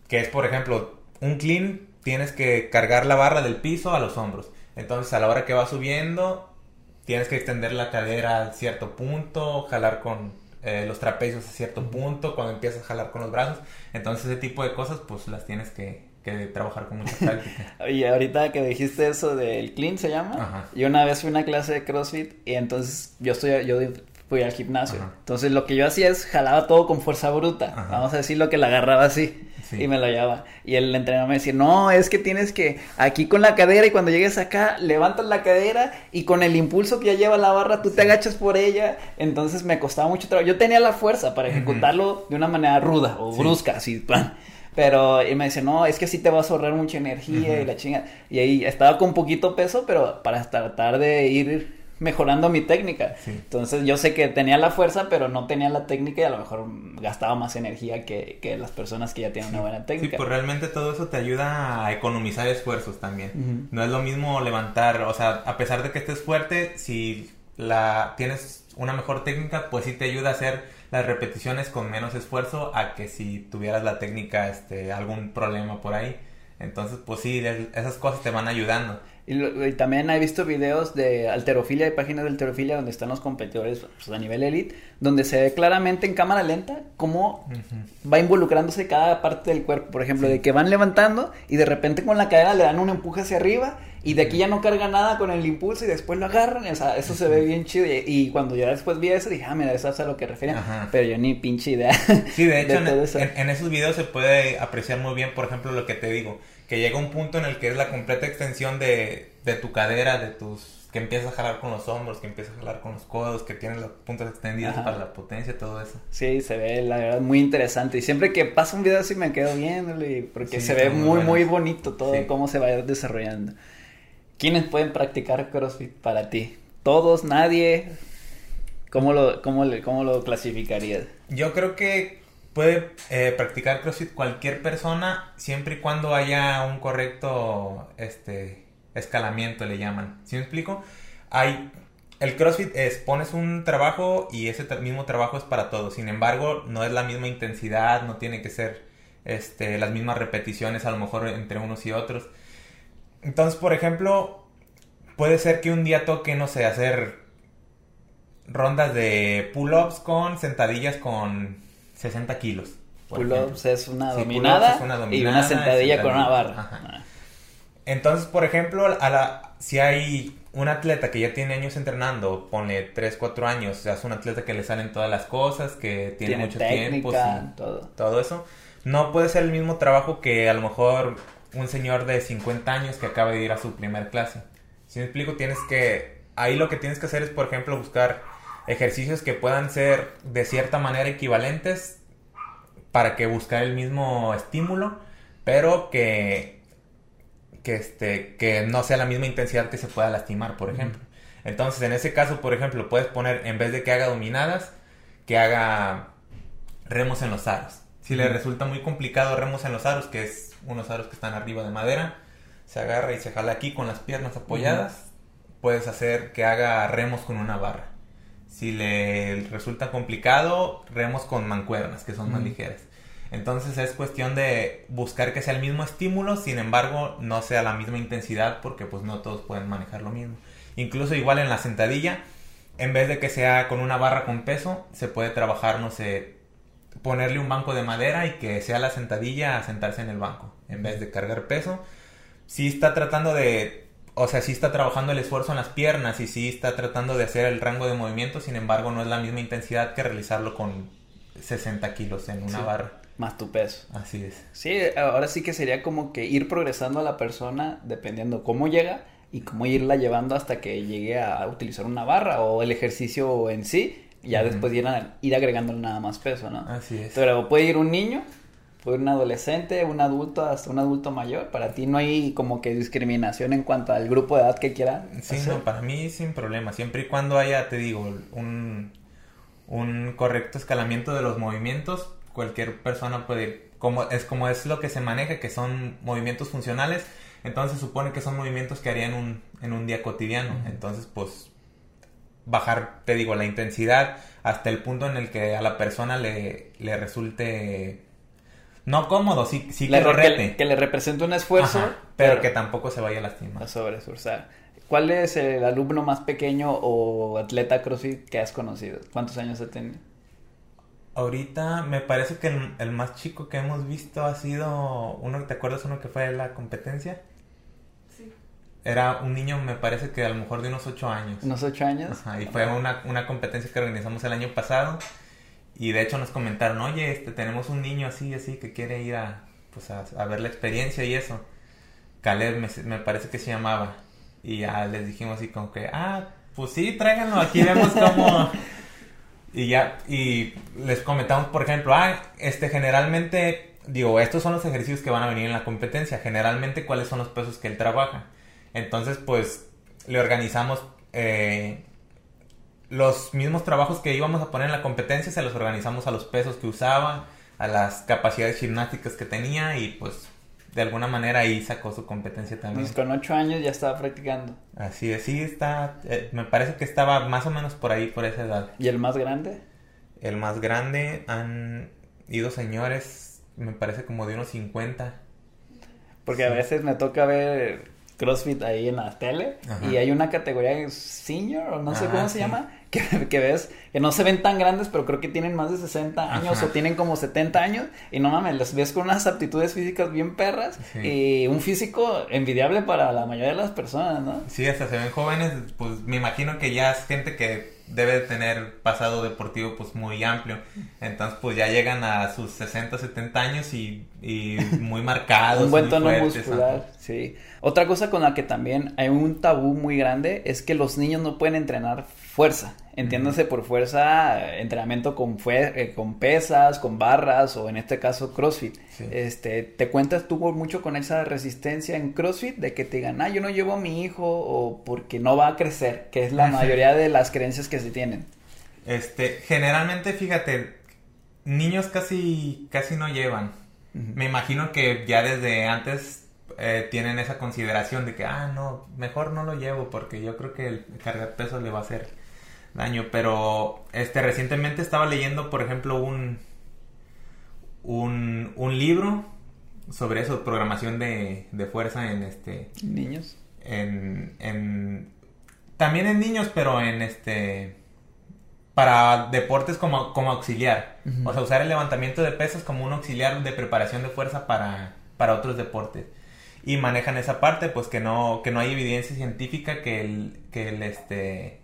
Que es, por ejemplo, un clean tienes que cargar la barra del piso a los hombros. Entonces, a la hora que va subiendo, tienes que extender la cadera a cierto punto, jalar con eh, los trapecios a cierto punto, cuando empiezas a jalar con los brazos. Entonces, ese tipo de cosas, pues las tienes que, trabajar con mucha práctica. y ahorita que dijiste eso del clean, se llama. Yo una vez fui a una clase de CrossFit y entonces yo estoy, yo fui al gimnasio. Entonces, lo que yo hacía es jalaba todo con fuerza bruta. Vamos a decir lo que la agarraba así. Y me lo llevaba. Y el entrenador me decía, no, es que tienes que aquí con la cadera y cuando llegues acá, levantas la cadera y con el impulso que ya lleva la barra, tú te agachas por ella. Entonces me costaba mucho trabajo. Yo tenía la fuerza para ejecutarlo de una manera ruda o brusca, así, plan. Pero y me dice, no, es que así te vas a ahorrar mucha energía y la chinga. Y ahí estaba con poquito peso, pero para tratar de ir mejorando mi técnica. Entonces yo sé que tenía la fuerza, pero no tenía la técnica y a lo mejor gastaba más energía que, que las personas que ya tienen una buena técnica. Sí, pues realmente todo eso te ayuda a economizar esfuerzos también. No es lo mismo levantar, o sea, a pesar de que estés fuerte, si la tienes una mejor técnica, pues sí te ayuda a hacer las repeticiones con menos esfuerzo a que si tuvieras la técnica, este, algún problema por ahí. Entonces, pues sí, esas cosas te van ayudando. Y, también he visto videos de alterofilia, de páginas de alterofilia donde están los competidores pues, a nivel elite, donde se ve claramente en cámara lenta cómo va involucrándose cada parte del cuerpo. Por ejemplo, de que van levantando y de repente con la cadera le dan un empuje hacia arriba y de aquí ya no carga nada con el impulso y después lo agarran. O sea, eso se ve bien chido. Y, cuando yo después vi eso, dije, ah, mira, eso es a lo que refieren. Pero yo ni pinche idea. Sí, de hecho, en, esos videos se puede apreciar muy bien, por ejemplo, lo que te digo que llega un punto en el que es la completa extensión de, de tu cadera, de tus que empiezas a jalar con los hombros, que empiezas a jalar con los codos, que tienes las puntas extendidas para la potencia, todo eso. Sí, se ve la verdad muy interesante y siempre que pasa un video así me quedo viéndole porque se ve muy muy, bonito todo cómo se va desarrollando. ¿Quiénes pueden practicar CrossFit para ti? ¿Todos? ¿Nadie? ¿Cómo lo, cómo, cómo lo clasificarías? Yo creo que puede eh, practicar CrossFit cualquier persona siempre y cuando haya un correcto este escalamiento le llaman. ¿Sí me explico? Hay el CrossFit es pones un trabajo y ese mismo trabajo es para todos. Sin embargo, no es la misma intensidad, no tiene que ser este las mismas repeticiones a lo mejor entre unos y otros. Entonces, por ejemplo, puede ser que un día toque, no sé, hacer rondas de pull-ups con sentadillas con 60 kilos. Pull-ups es, una dominada y una sentadilla con una barra. Ah. Entonces, por ejemplo, a la, si hay un atleta que ya tiene años entrenando, pone 3, 4 años, o sea, es un atleta que le salen todas las cosas, que tiene, mucho tiempo, todo. todo eso, no puede ser el mismo trabajo que a lo mejor un señor de 50 años que acaba de ir a su primer clase. Si me explico, tienes que, ahí lo que tienes que hacer es, por ejemplo, buscar ejercicios que puedan ser de cierta manera equivalentes para que buscar el mismo estímulo, pero que, que, este, que no sea la misma intensidad que se pueda lastimar, por ejemplo. Entonces, en ese caso, por ejemplo, puedes poner, en vez de que haga dominadas, que haga remos en los aros. Si le resulta muy complicado remos en los aros, que es unos aros que están arriba de madera, se agarra y se jala aquí con las piernas apoyadas, puedes hacer que haga remos con una barra. Si le resulta complicado, remos con mancuernas, que son más ligeras. Entonces es cuestión de buscar que sea el mismo estímulo, sin embargo no sea la misma intensidad porque pues no todos pueden manejar lo mismo. Incluso igual en la sentadilla, en vez de que sea con una barra con peso, se puede trabajar, no sé, ponerle un banco de madera y que sea la sentadilla a sentarse en el banco, en vez de cargar peso. Sí está tratando de, o sea, sí está trabajando el esfuerzo en las piernas y sí está tratando de hacer el rango de movimiento, sin embargo no es la misma intensidad que realizarlo con 60 kilos en una Sí. barra. Más tu peso. Así es. Sí, ahora sí que sería como que ir progresando a la persona dependiendo cómo llega y cómo irla llevando hasta que llegue a utilizar una barra o el ejercicio en sí. Ya después ir, a- ir agregando nada más peso, ¿no? Así es. Pero puede ir un niño, puede ir un adolescente, un adulto, hasta un adulto mayor. Para ti no hay como que discriminación en cuanto al grupo de edad que quiera. Sí, hacer? no, para mí sin problema. Siempre y cuando haya, te digo, un, un correcto escalamiento de los movimientos, cualquier persona puede ir. Como, es como es lo que se maneja, que son movimientos funcionales, entonces supone que son movimientos que haría en un, en un día cotidiano. Entonces, pues, bajar, te digo, la intensidad hasta el punto en el que a la persona le, le resulte no cómodo, sí, sí Le que lo re- que, rete. que le represente un esfuerzo, Ajá, pero que tampoco se vaya a lastimar. a sobresurcar. ¿Cuál es el alumno más pequeño o atleta CrossFit que has conocido? ¿Cuántos años ha tenido? Ahorita me parece que el, el más chico que hemos visto ha sido uno, ¿te acuerdas uno que fue de la competencia? Era un niño, me parece que a lo mejor de unos 8 años. ¿Unos ocho años? Ajá, y fue una, una competencia que organizamos el año pasado. Y de hecho nos comentaron, oye, este, tenemos un niño así, así, que quiere ir a, pues a, a ver la experiencia y eso. Caleb me, me parece que se llamaba. Y ya les dijimos así como que, ah, pues sí, tráiganlo, aquí vemos cómo... Y ya, y les comentamos, por ejemplo, ah, este, generalmente, digo, estos son los ejercicios que van a venir en la competencia. Generalmente, ¿cuáles son los pesos que él trabaja? Entonces, pues, le organizamos eh, los mismos trabajos que íbamos a poner en la competencia, se los organizamos a los pesos que usaba, a las capacidades gimnásticas que tenía y pues de alguna manera ahí sacó su competencia también. Pues con ocho años ya estaba practicando. Así es, sí está, eh, me parece que estaba más o menos por ahí, por esa edad. ¿Y el más grande? El más grande han ido señores, me parece como de unos 50. Porque a veces me toca ver CrossFit ahí en la tele Ajá. y hay una categoría senior o no sé Ah, cómo se llama, que, que ves que no se ven tan grandes, pero creo que tienen más de 60 años Ajá. o tienen como 70 años y no mames, los ves con unas aptitudes físicas bien perras Sí. y un físico envidiable para la mayoría de las personas, ¿no? Sí, hasta se ven jóvenes, pues me imagino que ya es gente que debe de tener pasado deportivo pues muy amplio. Entonces pues ya llegan a sus 60, 70 años y, y muy marcados. Un buen tono fuertes, muscular, sí. Otra cosa con la que también hay un tabú muy grande es que los niños no pueden entrenar fuerza. Entiéndase por fuerza, entrenamiento con, fue- eh, con pesas, con barras o en este caso CrossFit. Sí. Este, ¿Te cuentas tú mucho con esa resistencia en CrossFit de que te digan, ah, yo no llevo a mi hijo o porque no va a crecer, que es la mayoría de las creencias que se tienen? Este, generalmente, fíjate, niños casi, casi no llevan. Me imagino que ya desde antes eh, tienen esa consideración de que, ah, no, mejor no lo llevo porque yo creo que el cargar peso le va a hacer daño. Pero, este, recientemente estaba leyendo, por ejemplo, un, un, un libro sobre eso, programación de, de fuerza en este, Niños. en, en también en niños, pero en este para deportes como, como auxiliar. O sea, usar el levantamiento de pesas como un auxiliar de preparación de fuerza para, para otros deportes. Y manejan esa parte, pues que no, que no hay evidencia científica que el, que el este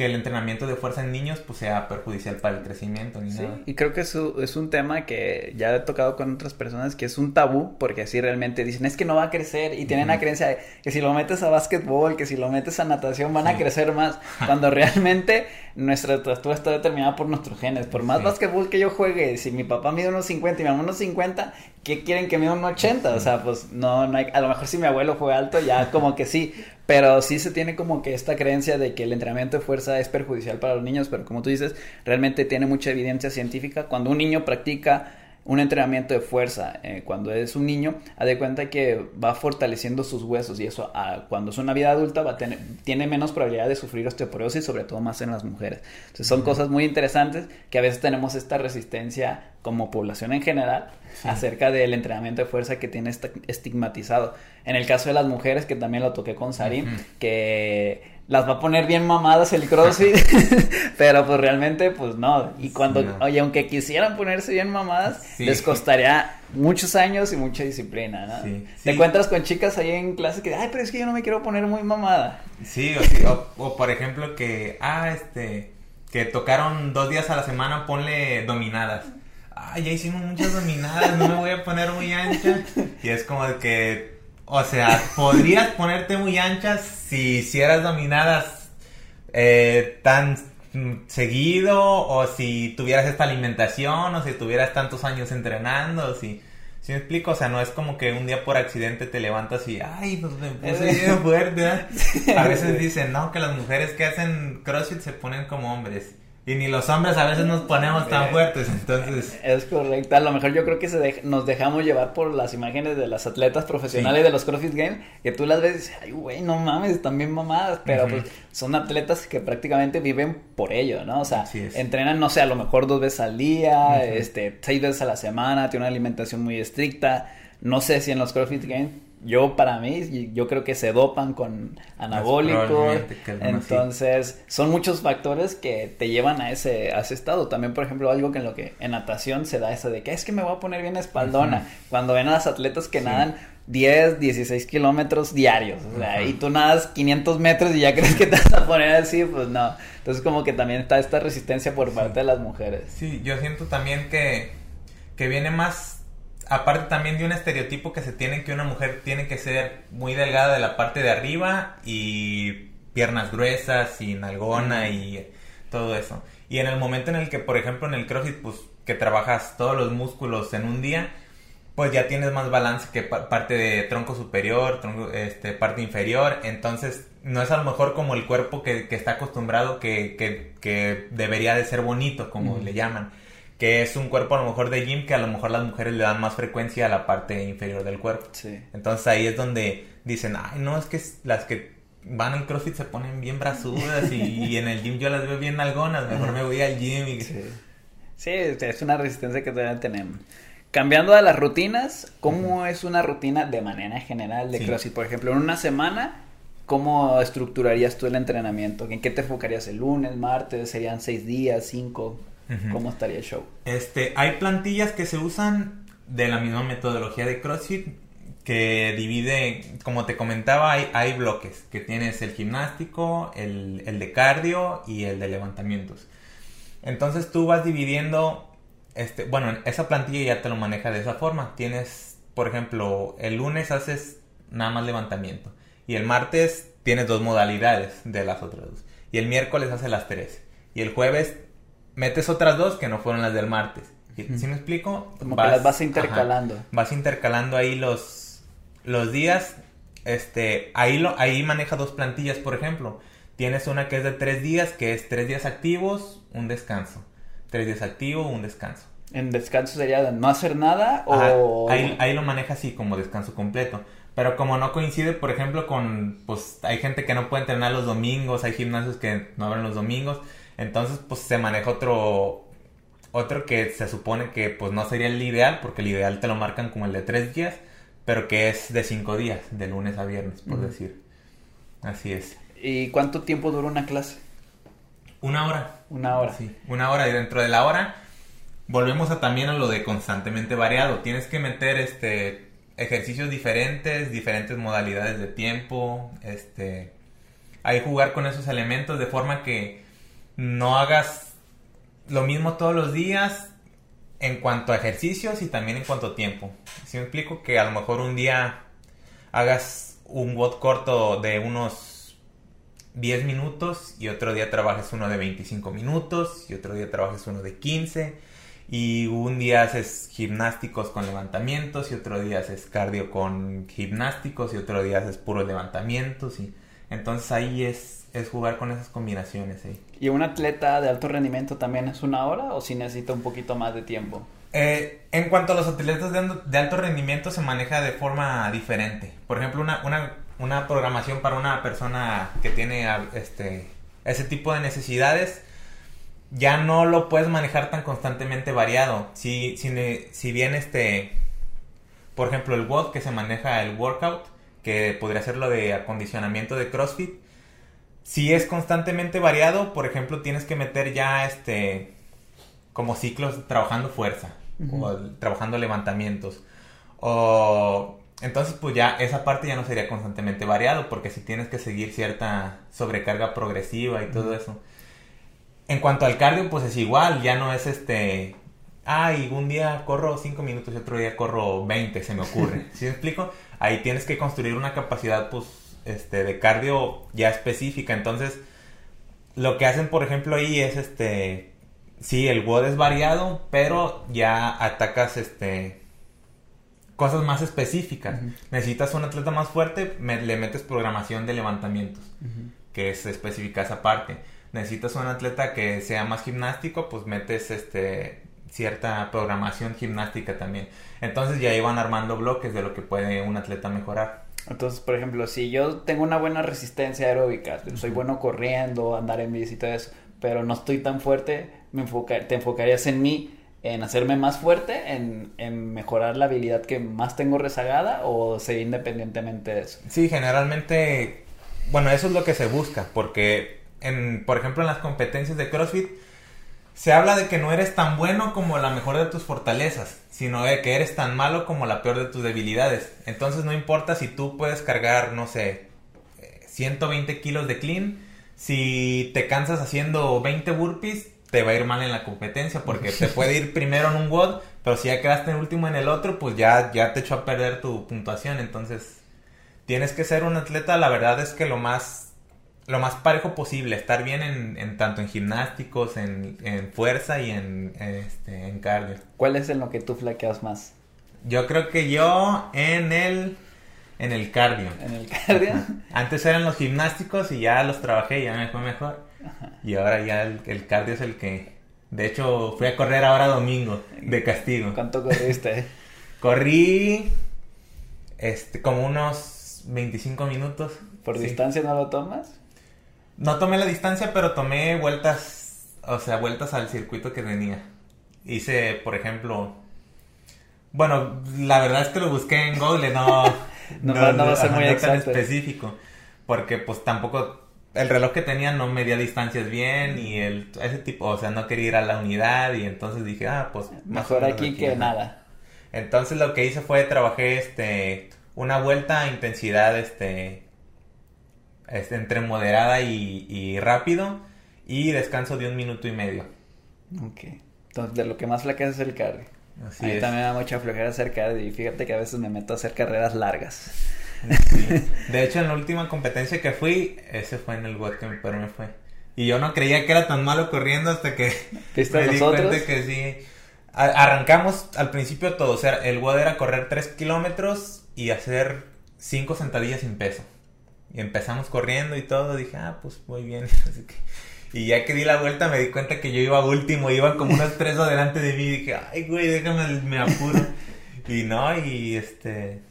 que el entrenamiento de fuerza en niños pues sea perjudicial para el crecimiento ni Sí, nada. y creo que eso es un tema que ya he tocado con otras personas que es un tabú, porque así realmente dicen, es que no va a crecer y tienen la creencia de que si lo metes a básquetbol, que si lo metes a natación van a crecer más, cuando realmente nuestra estatura está determinada por nuestros genes. Por más Sí. básquetbol que yo juegue, si mi papá mide unos 50 y mi mamá unos 50, ¿qué quieren que mida unos 80? O sea, pues no, no hay, a lo mejor si mi abuelo fue alto, ya como que sí, pero sí se tiene como que esta creencia de que el entrenamiento de fuerza es perjudicial para los niños, pero como tú dices, realmente tiene mucha evidencia científica. Cuando un niño practica un entrenamiento de fuerza eh, cuando es un niño, haz de cuenta que va fortaleciendo sus huesos y eso ah, cuando es una vida adulta va a tener, tiene menos probabilidad de sufrir osteoporosis, sobre todo más en las mujeres. Entonces son cosas muy interesantes que a veces tenemos esta resistencia como población en general acerca del entrenamiento de fuerza que tiene estigmatizado. En el caso de las mujeres, que también lo toqué con Sarim, que las va a poner bien mamadas el CrossFit, pero pues realmente pues no. Y cuando, oye, aunque quisieran ponerse bien mamadas, les costaría muchos años y mucha disciplina, ¿no? Te encuentras con chicas ahí en clase que, ay, pero es que yo no me quiero poner muy mamada. Sí, o, o por ejemplo que, ah, este, que tocaron dos días a la semana, ponle dominadas. Ay, ya hicimos muchas dominadas, no me voy a poner muy ancha. Y es como que o sea, podrías ponerte muy anchas si hicieras dominadas eh, tan seguido o si tuvieras esta alimentación o si tuvieras tantos años entrenando, si... ¿Sí me explico? O sea, no es como que un día por accidente te levantas y, ay, pues me puse fuerte. A veces dicen, no, que las mujeres que hacen CrossFit se ponen como hombres. Y ni los hombres a veces nos ponemos tan fuertes, entonces... Es correcto, a lo mejor yo creo que se nos dejamos llevar por las imágenes de las atletas profesionales de los CrossFit Games, que tú las ves y dices, ay, güey, no mames, están bien mamadas, pero pues son atletas que prácticamente viven por ello, ¿no? O sea, entrenan, no sé, a lo mejor dos veces al día, este, seis veces a la semana, tienen una alimentación muy estricta, no sé si en los CrossFit Games yo para mí, yo creo que se dopan con anabólicos. Entonces, son muchos factores que te llevan a ese, a ese estado. También, por ejemplo, algo que en lo que en natación se da eso de que es que me voy a poner bien espaldona. Cuando ven a las atletas que nadan 10, 16 kilómetros diarios. O sea, y tú nadas 500 metros y ya crees que te vas a poner así, pues no. Entonces, como que también está esta resistencia por parte de las mujeres. Sí, yo siento también que, que viene más aparte también de un estereotipo que se tiene que una mujer tiene que ser muy delgada de la parte de arriba y piernas gruesas y nalgona y todo eso. Y en el momento en el que, por ejemplo, en el CrossFit, pues que trabajas todos los músculos en un día, pues ya tienes más balance que parte de tronco superior, tronco, este, parte inferior. Entonces, no es a lo mejor como el cuerpo que, está acostumbrado que, que, debería de ser bonito, como le llaman que es un cuerpo a lo mejor de gym que a lo mejor las mujeres le dan más frecuencia a la parte inferior del cuerpo. Sí. Entonces ahí es donde dicen, ay, no, es que las que van al CrossFit se ponen bien brazudas y, en el gym yo las veo bien algonas, mejor me voy al gym. Y... Sí. sí, es una resistencia que todavía tenemos. Cambiando a las rutinas, ¿cómo es una rutina de manera general de CrossFit? Por ejemplo, en una semana, ¿cómo estructurarías tú el entrenamiento? ¿En qué te enfocarías el lunes, martes? ¿Serían seis días, cinco? ¿Cómo estaría el show? Este, hay plantillas que se usan de la misma metodología de CrossFit que divide, como te comentaba, hay, hay bloques, que tienes el gimnástico, el, el, de cardio y el de levantamientos. Entonces tú vas dividiendo, este, bueno, esa plantilla ya te lo maneja de esa forma. Tienes, por ejemplo, el lunes haces nada más levantamiento y el martes tienes dos modalidades de las otras dos y el miércoles haces las tres y el jueves metes otras dos que no fueron las del martes. ¿Sí, me explico? Como vas, que las vas intercalando. vas intercalando ahí los, los días. Este, ahí, lo, ahí maneja dos plantillas, por ejemplo. Tienes una que es de tres días, que es tres días activos, un descanso. Tres días activo, un descanso. ¿En descanso sería no hacer nada o...? ahí, ahí lo maneja así, como descanso completo. Pero como no coincide, por ejemplo, con... Pues hay gente que no puede entrenar los domingos, hay gimnasios que no abren los domingos. Entonces, pues se maneja otro, otro que se supone que pues no sería el ideal, porque el ideal te lo marcan como el de tres días, pero que es de cinco días, de lunes a viernes, por decir. Así es. ¿Y cuánto tiempo dura una clase? Una hora. Una hora. Sí, una hora y dentro de la hora volvemos a también a lo de constantemente variado. Tienes que meter este ejercicios diferentes, diferentes modalidades de tiempo, este hay jugar con esos elementos de forma que no hagas lo mismo todos los días en cuanto a ejercicios y también en cuanto a tiempo. Si me explico que a lo mejor un día hagas un WOD corto de unos 10 minutos y otro día trabajes uno de 25 minutos y otro día trabajes uno de 15 y un día haces gimnásticos con levantamientos y otro día haces cardio con gimnásticos y otro día haces puros levantamientos y entonces ahí es es jugar con esas combinaciones. ¿sí? ¿Y un atleta de alto rendimiento también es una hora o si necesita un poquito más de tiempo? Eh, En cuanto a los atletas de, alto rendimiento, se maneja de forma diferente. Por ejemplo, una, una, una programación para una persona que tiene este, ese tipo de necesidades, ya no lo puedes manejar tan constantemente variado. Si, bien este, por ejemplo, el WOD que se maneja el workout, que podría ser lo de acondicionamiento de CrossFit, si es constantemente variado, por ejemplo, tienes que meter ya este como ciclos trabajando fuerza o trabajando levantamientos. O entonces pues ya esa parte ya no sería constantemente variado porque si tienes que seguir cierta sobrecarga progresiva y todo eso. En cuanto al cardio pues es igual, ya no es este, ay, un día corro 5 minutos y otro día corro 20, se me ocurre. ¿Sí me explico? Ahí tienes que construir una capacidad pues este de cardio ya específica, entonces lo que hacen por ejemplo ahí es este sí, el WOD es variado, pero ya atacas este cosas más específicas. Necesitas un atleta más fuerte, le metes programación de levantamientos, que es específica esa parte. Necesitas un atleta que sea más gimnástico, pues metes este cierta programación gimnástica también. Entonces ya iban armando bloques de lo que puede un atleta mejorar. Entonces, por ejemplo, si yo tengo una buena resistencia aeróbica, soy bueno corriendo, andar en bici y todo eso, pero no estoy tan fuerte, me te enfocarías en mí, en hacerme más fuerte, en, en, mejorar la habilidad que más tengo rezagada o seguir independientemente de eso? Sí, generalmente, bueno, eso es lo que se busca, porque, en, por ejemplo, en las competencias de CrossFit, se habla de que no eres tan bueno como la mejor de tus fortalezas, sino de que eres tan malo como la peor de tus debilidades. Entonces no importa si tú puedes cargar, no sé, 120 kilos de clean, si te cansas haciendo 20 burpees, te va a ir mal en la competencia porque te puede ir primero en un WOD, pero si ya quedaste en último en el otro, pues ya, ya te echó a perder tu puntuación. Entonces, tienes que ser un atleta, la verdad es que lo más lo más parejo posible, estar bien en, tanto en gimnásticos, en, fuerza y en, este, en cardio. ¿Cuál es en lo que tú flaqueas más? Yo creo que yo en el en el cardio. ¿En el cardio? Antes eran los gimnásticos y ya los trabajé y ya me fue mejor. Y ahora ya el, cardio es el que... De hecho, fui a correr ahora domingo, de castigo. ¿Cuánto corriste? Corrí este, como unos 25 minutos. ¿Por distancia no lo tomas? No tomé la distancia, pero tomé vueltas, o sea, vueltas al circuito que tenía. Hice, por ejemplo, bueno, la verdad es que lo busqué en Google, no, no, no, va a ser muy específico, porque pues tampoco el reloj que tenía no medía distancias bien y el ese tipo, o sea, no quería ir a la unidad y entonces dije, ah, pues mejor aquí, que nada. Entonces lo que hice fue trabajé este una vuelta a intensidad este, este entre moderada y, rápido y descanso de un minuto y medio. Ok. Entonces de lo que más flaqueas es el cardio. Así a mí también me da mucha flojera hacer cardio y fíjate que a veces me meto a hacer carreras largas. De hecho, en la última competencia que fui, ese fue en el WOD que me fue. Y yo no creía que era tan malo corriendo hasta que me di cuenta que sí. arrancamos al principio todo. O sea, el WOD era correr 3 kilómetros y hacer 5 sentadillas sin peso. Y empezamos corriendo y todo. Dije, ah, pues muy bien. Y ya que di la vuelta me di cuenta que yo iba último, iban como unos tres adelante de mí y dije, ay güey, déjame, me apuro. y no, y este...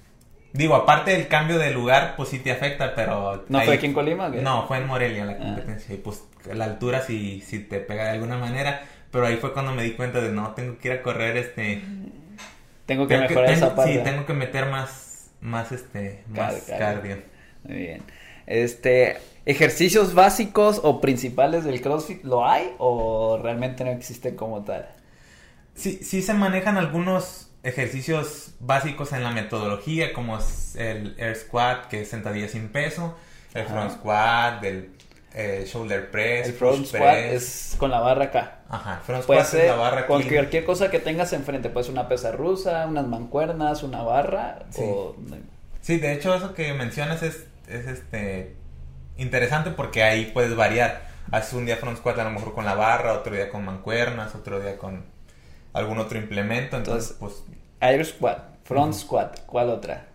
Digo, aparte del cambio de lugar, pues sí te afecta, pero... ¿No fue aquí en Colima? No, fue en Morelia la ah. competencia. Y pues la altura sí, sí te pega de alguna manera. Pero ahí fue cuando me di cuenta de, no, tengo que ir a correr este... Tengo que mejorar esa parte. Sí, tengo que meter más, más este, más cardio. Muy bien. Este, ejercicios básicos o principales del CrossFit, ¿lo hay o realmente no existen como tal? Sí, sí se manejan algunos ejercicios básicos en la metodología, como es el Air Squat, que es sentadilla sin peso, el Front Squat, el eh, Shoulder Press. El Front Squat es con la barra acá. Ajá, Front Squat es la barra Con cualquier cosa que tengas enfrente, pues una pesa rusa, unas mancuernas, una barra. Sí, sí de hecho, eso que mencionas es, es este interesante porque ahí puedes variar. Haces un día Front Squat a lo mejor con la barra, otro día con mancuernas, otro día con algún otro implemento. Entonces, pues. Air Squat, Front Squat, ¿cuál otra?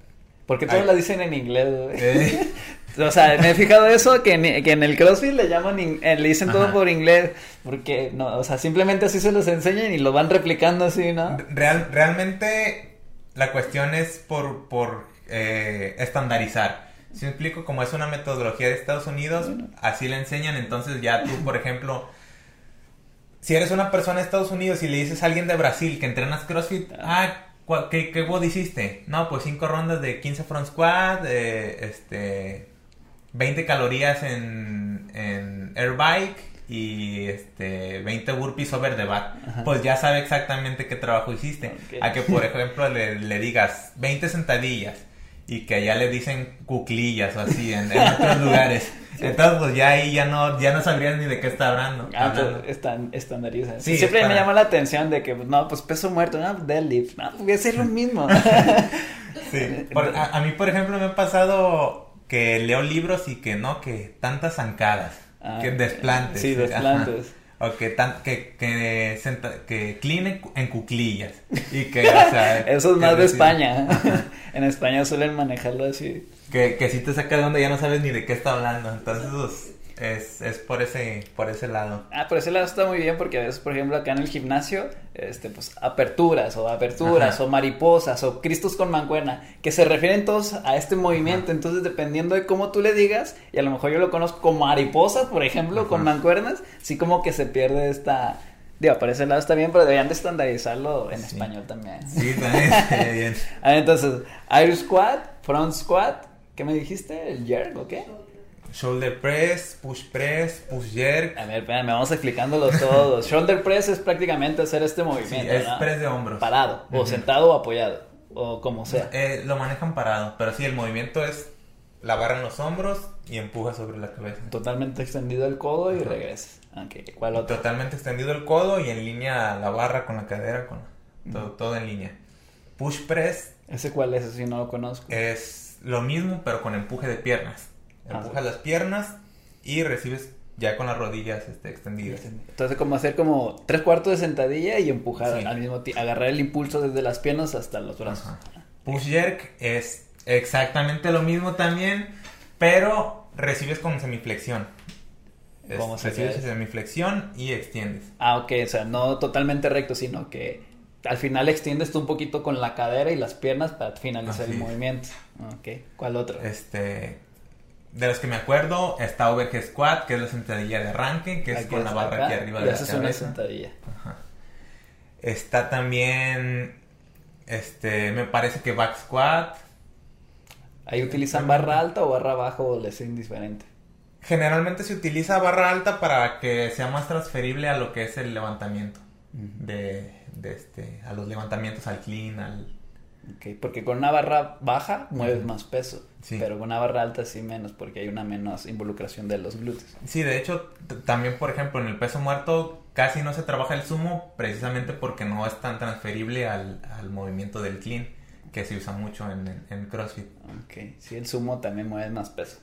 Porque todos la dicen en inglés. Eh. O sea, me he fijado eso, que en, que en el CrossFit le llaman, eh, le dicen todo por inglés, porque, no, o sea, simplemente así se los enseñan y lo van replicando así, ¿no? Real, realmente la cuestión es por, por eh, estandarizar. Si me explico, como es una metodología de Estados Unidos, así le enseñan, entonces ya tú, por ejemplo, si eres una persona de Estados Unidos y le dices a alguien de Brasil que entrenas CrossFit, ah, ¿qué, qué WOD hiciste? No, pues cinco rondas de 15 front squat, este 20 calorías en, en air bike y este 20 burpees over the back. Pues ya sabe exactamente qué trabajo hiciste. A que por ejemplo le, le, digas 20 sentadillas y que allá le dicen cuclillas o así en, otros lugares. Entonces pues ya ahí ya no ya no sabrías ni de qué está hablando. Ah, pues están estandariza. Sí, Siempre me llama la atención de que no, pues peso muerto, no, deadlift, no, voy a hacer lo mismo. sí. a mí por ejemplo me ha pasado que leo libros y que no, que tantas zancadas, ah, que desplantes. Sí, desplantes. O que, tan, que, que, que clean en cuclillas. Y que, o sea, Eso es más de España. En España suelen manejarlo así. Que, que si te saca de donde ya no sabes ni de qué está hablando. Entonces, pues, es, es por ese por ese lado. Ah, por ese lado está muy bien porque a veces, por ejemplo, acá en el gimnasio, este, pues aperturas o aperturas o mariposas o cristos con mancuerna, que se refieren todos a este movimiento. Entonces, dependiendo de cómo tú le digas, y a lo mejor yo lo conozco como mariposas, por ejemplo, con mancuernas, sí como que se pierde esta... Digo, por ese lado está bien, pero deberían de estandarizarlo en español también. Sí, también bien. entonces, Air Squat, Front Squat, ¿qué me dijiste? ¿El jerk o qué? Shoulder press, push press, push jerk. A ver, espérame, vamos explicándolos todos. Shoulder press es prácticamente hacer este movimiento. Sí, es press de hombros. Parado, o sentado o apoyado, o como sea. Eh, lo manejan parado, pero sí, el movimiento es la barra en los hombros y empuja sobre la cabeza. Totalmente extendido el codo y regresas. Okay, ¿cuál otro? Totalmente extendido el codo y en línea la barra con la cadera, con todo, todo en línea. Push press. ¿Ese cuál es? Si no lo conozco. Es lo mismo, pero con empuje de piernas. Ah, Empujas las piernas y recibes ya con las rodillas este, extendidas. Entonces, como hacer como tres cuartos de sentadilla y empujar al mismo tiempo, agarrar el impulso desde las piernas hasta los brazos. Push jerk es exactamente lo mismo también, pero recibes con semiflexión. ¿Cómo se recibes semiflexión y extiendes. Ah, ok, o sea, no totalmente recto, sino que al final extiendes tú un poquito con la cadera y las piernas para finalizar el movimiento. Ok, ¿cuál otro? Este, de los que me acuerdo está overhead squat, que es la sentadilla de arranque, que es con la barra aquí arriba de la cabeza. es una sentadilla. Está también, este, me parece que back squat. ¿Ahí utilizan barra alta o barra baja o les es indiferente? Generalmente se utiliza barra alta para que sea más transferible a lo que es el levantamiento. de, de, este, a los levantamientos al clean, al, Okay, porque con una barra baja mueves más peso, pero con una barra alta sí menos, porque hay una menos involucración de los glúteos. Sí, de hecho, también, por ejemplo, en el peso muerto casi no se trabaja el sumo precisamente porque no es tan transferible al, al movimiento del clean, que se usa mucho en, en, CrossFit. Ok, sí, el sumo también mueve más peso.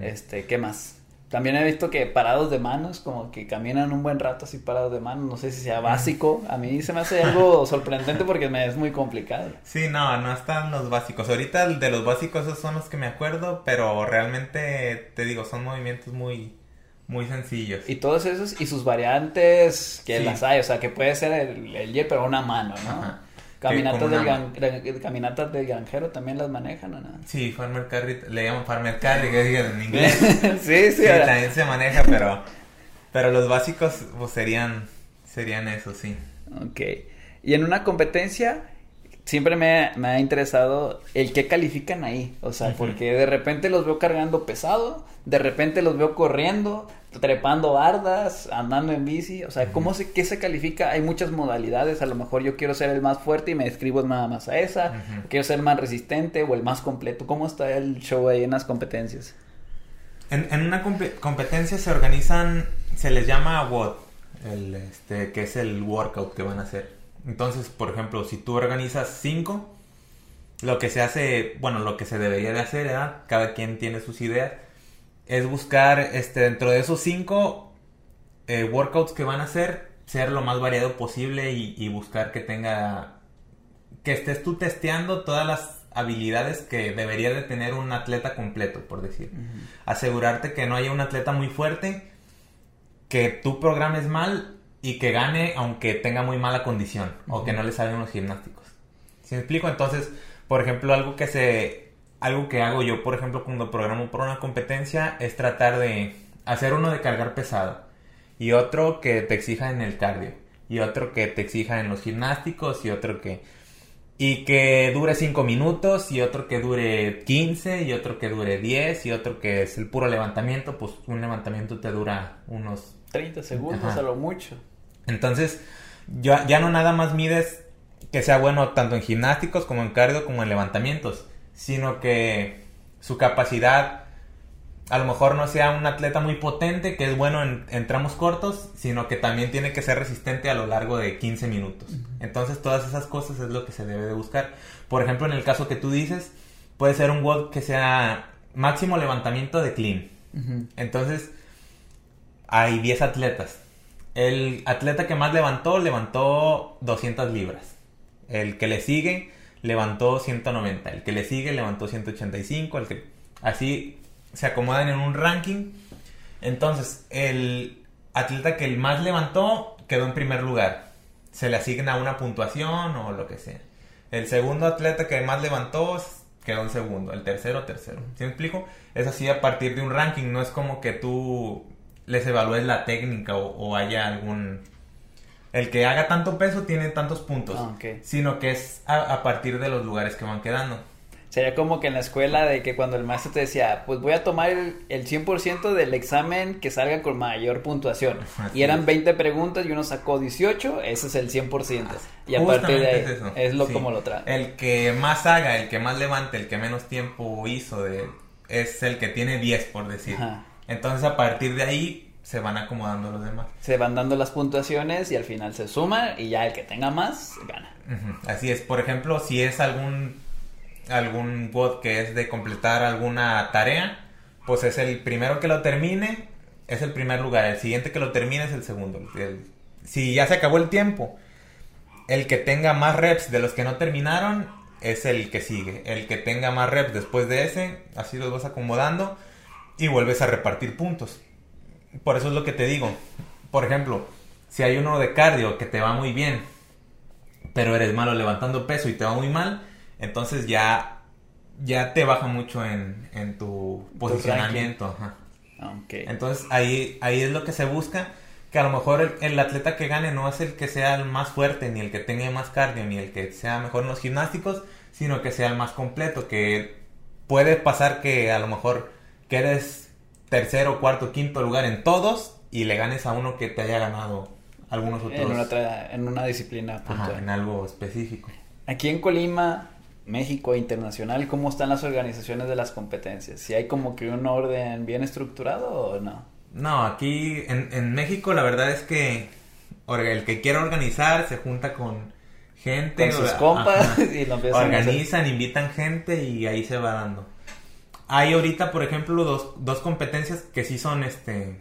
Este, ¿qué más? También he visto que parados de manos, como que caminan un buen rato así parados de manos. No sé si sea básico. A mí se me hace algo sorprendente porque me es muy complicado. Sí, no, no están los básicos. Ahorita de los básicos esos son los que me acuerdo, pero realmente te digo, son movimientos muy muy sencillos. Y todos esos y sus variantes que las hay, o sea, que puede ser el, el pero una mano, ¿no? Caminatas del, caminatas del granjero también las manejan o no? Sí, farmer carry, le llaman farmer carry, que digan en inglés. sí, sí. sí también se maneja, pero, pero los básicos pues, serían, serían eso, sí. Ok. Y en una competencia, siempre me, ha interesado el que califican ahí. O sea, porque de repente los veo cargando pesado, de repente los veo corriendo, trepando bardas, andando en bici. O sea, ¿cómo se, ¿qué se califica? Hay muchas modalidades. A lo mejor yo quiero ser el más fuerte y me describo nada más a esa. Quiero ser más resistente o el más completo. ¿Cómo está el show ahí en las competencias? En, en una competencia se organizan, se les llama WOD, el, este, que es el workout que van a hacer. Entonces, por ejemplo, si tú organizas cinco, lo que se hace, bueno, lo que se debería de hacer, ¿verdad? cada quien tiene sus ideas, es buscar este, dentro de esos cinco eh, workouts que van a hacer, ser lo más variado posible y, buscar que tenga, que estés tú testeando todas las habilidades que debería de tener un atleta completo, por decir. Asegurarte que no haya un atleta muy fuerte, que tú programes mal y que gane aunque tenga muy mala condición o que no le salgan los gimnásticos. ¿Sí me explico? Entonces, por ejemplo, algo que se algo que hago yo, por ejemplo, cuando programo por una competencia es tratar de hacer uno de cargar pesado y otro que te exija en el cardio y otro que te exija en los gimnásticos y otro que y que dure 5 minutos y otro que dure 15 y otro que dure 10 y otro que es el puro levantamiento, pues un levantamiento te dura unos 30 segundos a lo mucho. Entonces, ya, ya no nada más mides que sea bueno tanto en gimnásticos como en cardio como en levantamientos, sino que su capacidad a lo mejor no sea un atleta muy potente que es bueno en, tramos cortos, sino que también tiene que ser resistente a lo largo de 15 minutos. Entonces todas esas cosas es lo que se debe de buscar. Por ejemplo, en el caso que tú dices, puede ser un WOD que sea máximo levantamiento de clean. Entonces, hay 10 atletas. El atleta que más levantó, levantó 200 libras. El que le sigue, levantó 190. El que le sigue, levantó 185. El que... Así se acomodan en un ranking. Entonces, el atleta que el más levantó quedó en primer lugar. Se le asigna una puntuación o lo que sea. El segundo atleta que más levantó quedó en segundo. El tercero, tercero. ¿Sí me explico? Es así a partir de un ranking. No es como que tú les evalúes la técnica o, haya algún... El que haga tanto peso tiene tantos puntos. Ah, sino que es a partir de los lugares que van quedando. Sería como que en la escuela de que cuando el maestro te decía, pues voy a tomar el, el 100% del examen que salga con mayor puntuación. y eran 20 preguntas y uno sacó 18, ese es el 100%. Y aparte de ahí, es, lo como lo trae. El que más haga, el que más levante, el que menos tiempo hizo, de, es el que tiene 10, por decir. Entonces a partir de ahí se van acomodando los demás. Se van dando las puntuaciones y al final se suma y ya el que tenga más gana. Así es. Por ejemplo, si es algún algún bot que es de completar alguna tarea, pues es el primero que lo termine, es el primer lugar. El siguiente que lo termine es el segundo. si ya se acabó el tiempo, el que tenga más reps de los que no terminaron es el que sigue. El que tenga más reps después de ese, así los vas acomodando y vuelves a repartir puntos. Por eso es lo que te digo. Por ejemplo, si hay uno de cardio que te va muy bien, pero eres malo levantando peso y te va muy mal, entonces ya, ya te baja mucho en, en tu posicionamiento. Entonces ahí, ahí es lo que se busca, que a lo mejor el, atleta que gane no es el que sea el más fuerte, ni el que tenga más cardio, ni el que sea mejor en los gimnásticos, sino que sea el más completo, que puede pasar que a lo mejor quedes tercero, cuarto, quinto lugar en todos y le ganes a uno que te haya ganado algunos otros. En una, en una disciplina. en algo específico. Aquí en Colima México internacional, ¿cómo están las organizaciones de las competencias? ¿Si hay como que un orden bien estructurado o no? No, aquí en, México la verdad es que el que quiera organizar se junta con gente. Con sus compas y lo Organizan, invitan gente y ahí se va dando. Hay ahorita, por ejemplo, dos, dos competencias que sí son, este,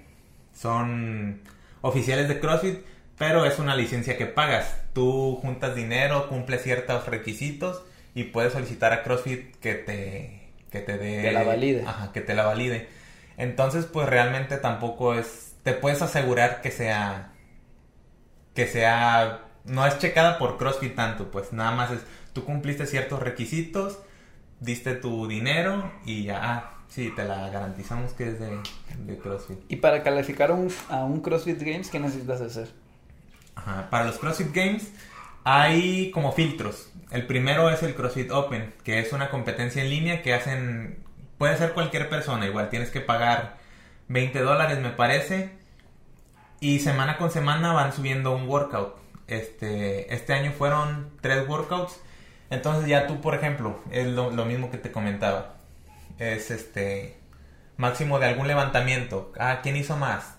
son oficiales de CrossFit, pero es una licencia que pagas. Tú juntas dinero, cumples ciertos requisitos y puedes solicitar a CrossFit que te, que te dé... la valide. Ajá, que te la valide. Entonces, pues realmente tampoco es... Te puedes asegurar que sea... Que sea... No es checada por CrossFit tanto, pues nada más es... Tú cumpliste ciertos requisitos, diste tu dinero y ya... Ah, sí, te la garantizamos que es de, de CrossFit. Y para calificar un, a un CrossFit Games, ¿qué necesitas hacer? Ajá, para los CrossFit Games hay como filtros. El primero es el CrossFit Open, que es una competencia en línea que hacen, puede ser cualquier persona, igual tienes que pagar 20 dólares me parece, y semana con semana van subiendo un workout. Este, este año fueron tres workouts, entonces ya tú, por ejemplo, es lo, mismo que te comentaba, es este máximo de algún levantamiento. Ah, ¿quién hizo más?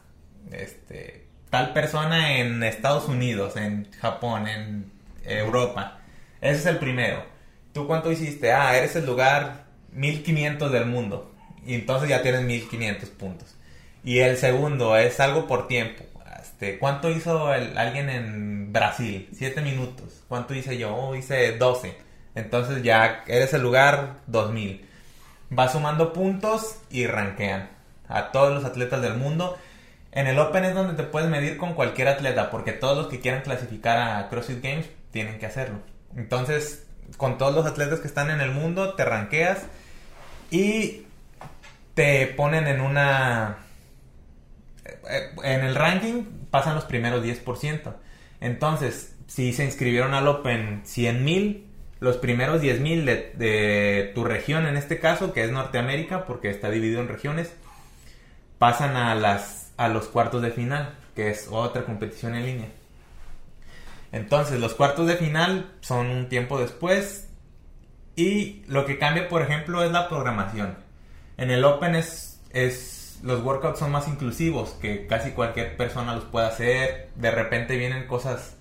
Este, tal persona en Estados Unidos, en Japón, en Europa. Ese es el primero. ¿Tú cuánto hiciste? Ah, eres el lugar 1500 del mundo. Y entonces ya tienes 1500 puntos. Y el segundo es algo por tiempo. Este, ¿Cuánto hizo alguien en Brasil? 7 minutos. ¿Cuánto hice yo? Oh, hice 12. Entonces ya eres el lugar 2000. Vas sumando puntos y rankean a todos los atletas del mundo. En el Open es donde te puedes medir con cualquier atleta, porque todos los que quieran clasificar a CrossFit Games tienen que hacerlo. Entonces, con todos los atletas que están en el mundo, te ranqueas y te ponen en una... eh, En el ranking pasan los primeros 10%. Entonces, si se inscribieron al Open 100.000, los primeros 10.000 de, de tu región, en este caso, que es Norteamérica, porque está dividido en regiones, pasan a, las, a los cuartos de final, que es otra competición en línea. Entonces, los cuartos de final son un tiempo después. Y lo que cambia, por ejemplo, es la programación. En el Open es los workouts son más inclusivos, que casi cualquier persona los puede hacer. De repente vienen cosas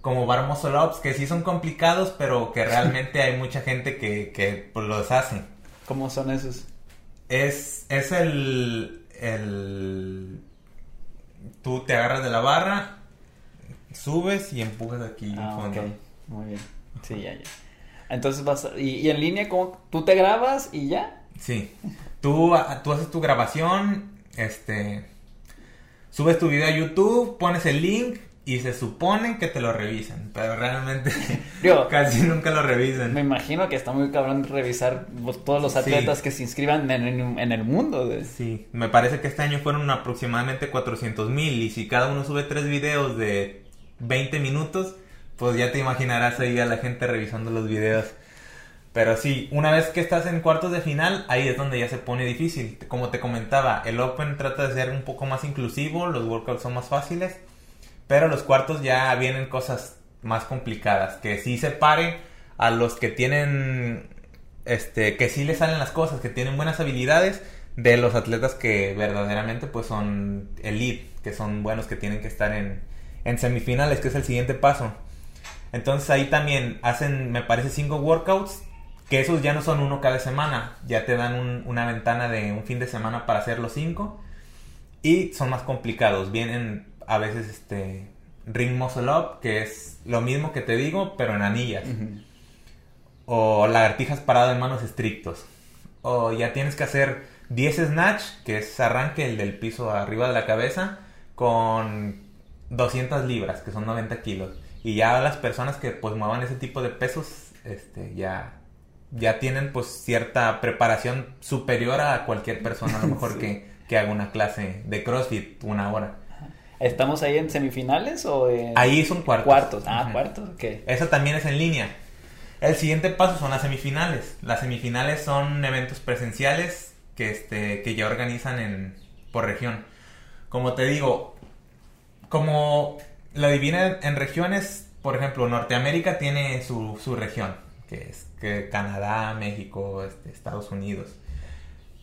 como bar muscle ups, que sí son complicados, pero que realmente hay mucha gente que, que pues, los hace. ¿Cómo son esos? Es, es el, el... Tú te agarras de la barra, subes y empujas aquí Ah, fondo. ok. Muy bien. Sí, ya, ya. Entonces vas a- y, y en línea cómo tú te grabas y ya. Sí. Tú, tú haces tu grabación, este... Subes tu video a YouTube, pones el link y se supone que te lo revisan, pero realmente Digo, casi nunca lo revisan. me imagino que está muy cabrón revisar todos los Sí. atletas que se inscriban en, en- en el mundo. de- Sí, me parece que este año fueron aproximadamente 400 mil y si cada uno sube tres videos de 20 minutos, pues ya te imaginarás ahí a la gente revisando los videos. Pero sí, una vez que estás en cuartos de final, ahí es donde ya se pone difícil. Como te comentaba, el Open trata de ser un poco más inclusivo, los workouts son más fáciles, pero los cuartos ya vienen cosas más complicadas, que sí separe a los que tienen, este, que sí les salen las cosas, que tienen buenas habilidades, de los atletas que verdaderamente pues son elite, que son buenos, que tienen que estar en, en semifinales, que es el siguiente paso. Entonces ahí también hacen, me parece, cinco workouts, que esos ya no son uno cada semana, ya te dan un- una ventana de un fin de semana para hacer los cinco y son más complicados. Vienen a veces este ring muscle up, que es lo mismo que te digo, pero en anillas. O lagartijas parado en manos estrictos. O ya tienes que hacer 10 snatch, que es arranque el del piso arriba de la cabeza, con 200 libras, que son 90 kilos. Y ya las personas que pues muevan ese tipo de pesos, este, ya, ya tienen pues cierta preparación superior a cualquier persona, a lo mejor Sí. que, que haga una clase de CrossFit una hora. ¿Estamos ahí en semifinales o en Ahí son cuartos. cuartos? Ah, Ujú. cuartos, ok. Eso también es en línea. El siguiente paso son las semifinales. Las semifinales son eventos presenciales que, este, que ya organizan en, por región. Como te digo, como la dividen en regiones, por ejemplo, Norteamérica tiene su, su región, que es que Canadá, México, este, Estados Unidos.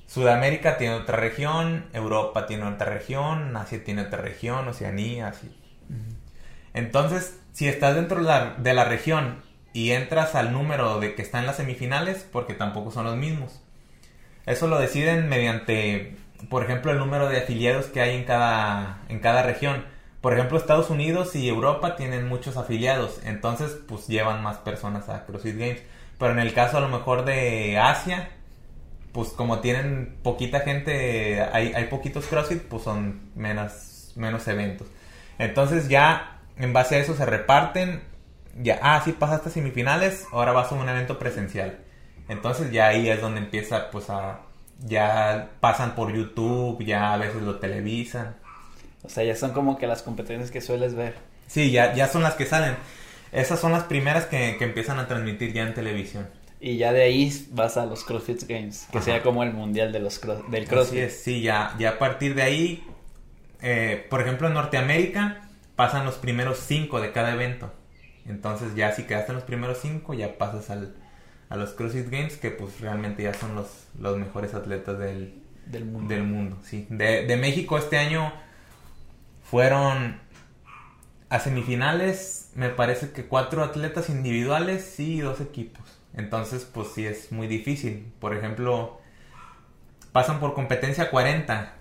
Sudamérica tiene otra región, Europa tiene otra región, Asia tiene otra región, Oceanía, así. Entonces, si estás dentro de la, de la región y entras al número de que está en las semifinales, porque tampoco son los mismos. Eso lo deciden mediante, por ejemplo, el número de afiliados que hay en cada, en cada región. Por ejemplo, Estados Unidos y Europa tienen muchos afiliados, entonces pues llevan más personas a CrossFit Games. Pero en el caso a lo mejor de Asia, pues como tienen poquita gente, hay, hay poquitos CrossFit, pues son menos, menos eventos. Entonces ya en base a eso se reparten. Ya, ah, sí pasaste semifinales, ahora vas a un evento presencial. Entonces ya ahí es donde empieza pues a... Ya pasan por YouTube, ya a veces lo televisan. O sea, ya son como que las competencias que sueles ver. Sí, ya, ya son las que salen. Esas son las primeras que, que empiezan a transmitir ya en televisión. Y ya de ahí vas a los CrossFit Games, que Ajá. sea como el mundial de los cross- del Así CrossFit. es, sí, ya, ya a partir de ahí, eh, por ejemplo en Norteamérica pasan los primeros cinco de cada evento. Entonces ya si quedaste en los primeros cinco ya pasas al, a los CrossFit Games que pues realmente ya son los, los mejores atletas del, Del mundo. del mundo. Sí. De, de México este año fueron a semifinales, me parece que cuatro atletas individuales y dos equipos. Entonces, pues sí es muy difícil. Por ejemplo, pasan por competencia 40.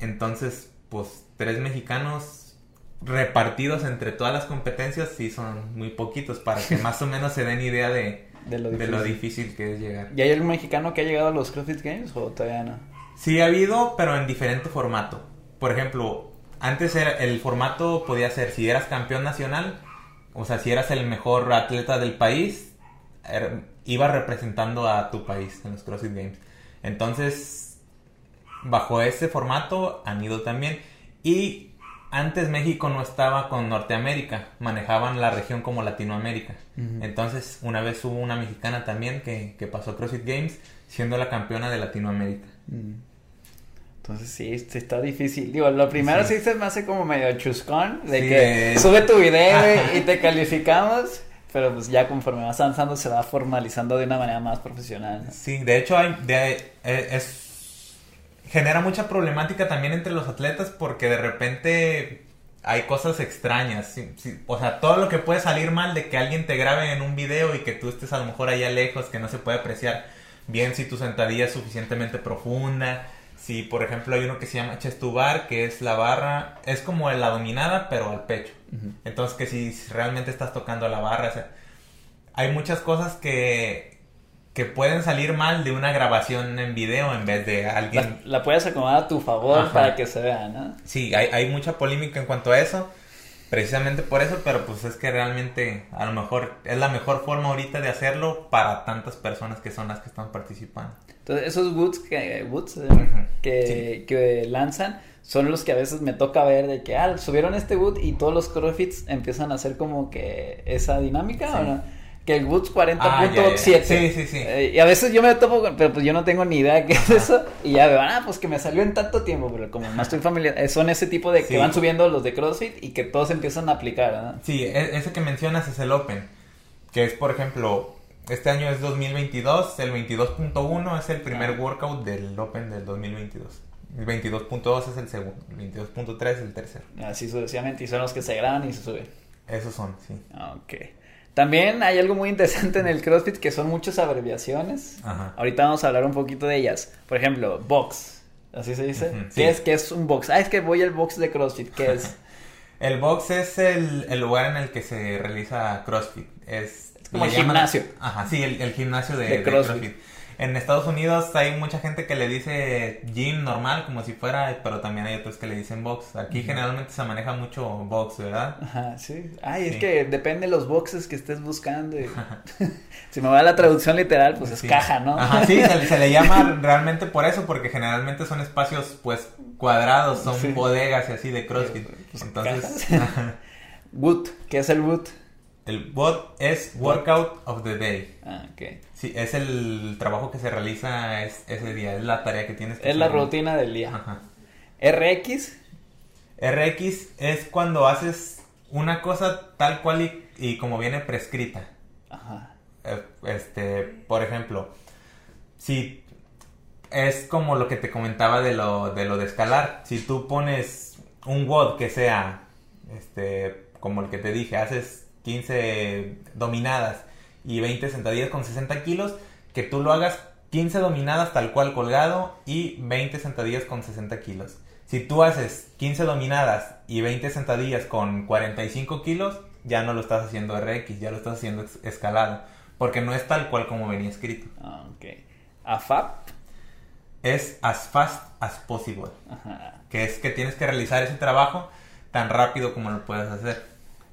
Entonces, pues tres mexicanos repartidos entre todas las competencias sí son muy poquitos para que más o menos se den idea de, De lo de lo difícil. difícil que es llegar. ¿Y hay algún mexicano que ha llegado a los CrossFit Games o todavía no? Sí ha habido, pero en diferente formato. Por ejemplo, antes era, el formato podía ser si eras campeón nacional, o sea, si eras el mejor atleta del país, er- ibas representando a tu país en los CrossFit Games. Entonces, bajo ese formato han ido también. Y antes México no estaba con Norteamérica, manejaban la región como Latinoamérica. Entonces, una vez hubo una mexicana también que, que pasó CrossFit Games siendo la campeona de Latinoamérica. Entonces sí, sí está difícil. Digo, lo primero sí, Sí. se me hace como medio chuscón, de Sí, que es- sube tu video y te calificamos, pero pues ya conforme vas avanzando se va formalizando de una manera más profesional. ¿no? Sí, de hecho hay, de- eh, es, genera mucha problemática también entre los atletas porque de repente hay cosas extrañas. sí, sí, o sea, todo lo que puede salir mal de que alguien te grabe en un video y que tú estés a lo mejor allá lejos, que no se puede apreciar bien si tu sentadilla es suficientemente profunda. Si, por ejemplo, hay uno que se llama chest to bar, que es la barra, es como la dominada, pero al pecho. Ujú. Entonces, que si realmente estás tocando la barra, o sea, hay muchas cosas que, que pueden salir mal de una grabación en video en vez de La, alguien. la puedes acomodar a tu favor Ajá. para que se vea, ¿no? Sí, hay, hay mucha polémica en cuanto a eso, precisamente por eso, pero pues es que realmente a lo mejor es la mejor forma ahorita de hacerlo para tantas personas que son las que están participando. Entonces esos boots que, boots, eh, que, que lanzan son los que a veces me toca ver de que, ah, subieron este boot y todos los CrossFits empiezan a hacer como que esa dinámica, Sí. ¿o no? Que el Ah, ya. 40.7. Sí, sí, sí. Eh, y a veces yo me topo, con- pero pues yo no tengo ni idea de qué es eso. Y ya veo, ah, pues que me salió en tanto tiempo, pero como no estoy familiar, eh, son ese tipo de que Sí. van subiendo los de CrossFit y que todos empiezan a aplicar, ¿no? Sí, e- ese que mencionas es el Open, que es, por ejemplo, este año es 2022, el 22.1 es el primer Ah. workout del Open del 2022. El 22.2 es el segundo, el 22.3 es el tercero. Así sucesivamente, y son los que se graban y se suben. Esos son, sí. Ah, Ok. También hay algo muy interesante en el CrossFit que son muchas abreviaciones. Ajá. Ahorita vamos a hablar un poquito de ellas. Por ejemplo, box. ¿Así se dice? Ujú, ¿Qué, sí. es, ¿Qué es un box? Ah, es que voy al box de CrossFit. ¿Qué es? El box es el, el lugar en el que se realiza CrossFit. Es, como el gimnasio. Ajá, sí, el, el gimnasio de, De de CrossFit. En Estados Unidos hay mucha gente que le dice gym normal, como si fuera, pero también hay otros que le dicen box. Aquí generalmente se maneja mucho box, ¿verdad? Ajá, sí. Ay, es que depende de los boxes que estés buscando. y- si me va la traducción literal, pues es caja, ¿no? Ajá, sí, se, se le llama realmente por eso, porque generalmente son espacios, pues, cuadrados, son Sí. bodegas y así de CrossFit. Pues, Entonces. Boot. ¿Qué es el boot? El BOT es Workout of the Day. Ah, ok. Sí, es el trabajo que se realiza es, ese día, es la tarea que tienes que Es la rutina del día. Ajá. RX. RX es cuando haces una cosa tal cual y, y como viene prescrita. Ajá. Eh, Este, por ejemplo, si es como lo que te comentaba de lo de, lo de escalar. Si tú pones un WOD que sea, este, como el que te dije, haces 15 dominadas y 20 sentadillas con 60 kilos, que tú lo hagas 15 dominadas tal cual colgado y 20 sentadillas con 60 kilos. Si tú haces 15 dominadas y 20 sentadillas con 45 kilos, ya no lo estás haciendo RX, ya lo estás haciendo escalado. Porque no es tal cual como venía escrito. Ah, ok. AFAP. Es as fast as possible. Ajá. Que es que tienes que realizar ese trabajo tan rápido como lo puedes hacer.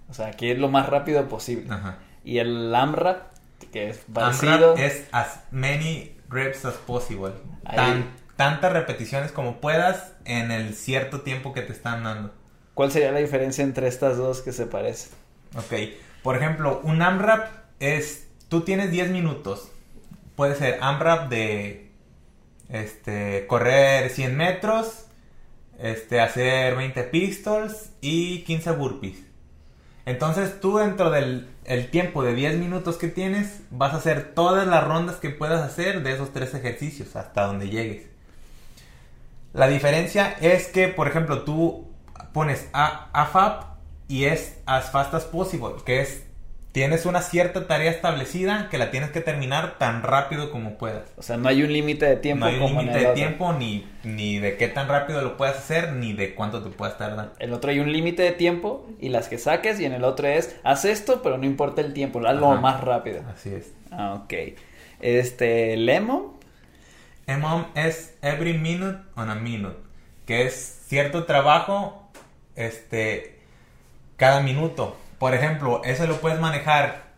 O sea, aquí es lo más rápido posible. Ajá. Y el AMRAP, que es parecido. AMRAP es as many reps as possible. Tan- tantas repeticiones como puedas en el cierto tiempo que te están dando. ¿Cuál sería la diferencia entre estas dos que se parecen? Ok. Por ejemplo, un AMRAP es. Tú tienes 10 minutos. Puede ser AMRAP de. Este. Correr 100 metros. Este. Hacer 20 pistols. Y 15 burpees. Entonces tú dentro del el tiempo de 10 minutos que tienes. Vas a hacer todas las rondas que puedas hacer de esos tres ejercicios. Hasta donde llegues. La diferencia es que, por ejemplo, tú pones a AFAP y es as fast as possible, que es tienes una cierta tarea establecida que la tienes que terminar tan rápido como puedas. O sea, no hay un límite de tiempo. No hay un límite de tiempo ni, ni de qué tan rápido lo puedas hacer ni de cuánto te puedas tardar. El otro hay un límite de tiempo y las que saques y en el otro es, haz esto, pero no importa el tiempo, hazlo Ajá. más rápido. Así es. Ah, ok. Este, Lemon, EMOM es every minute on a minute, que es cierto trabajo este cada minuto. Por ejemplo, eso lo puedes manejar,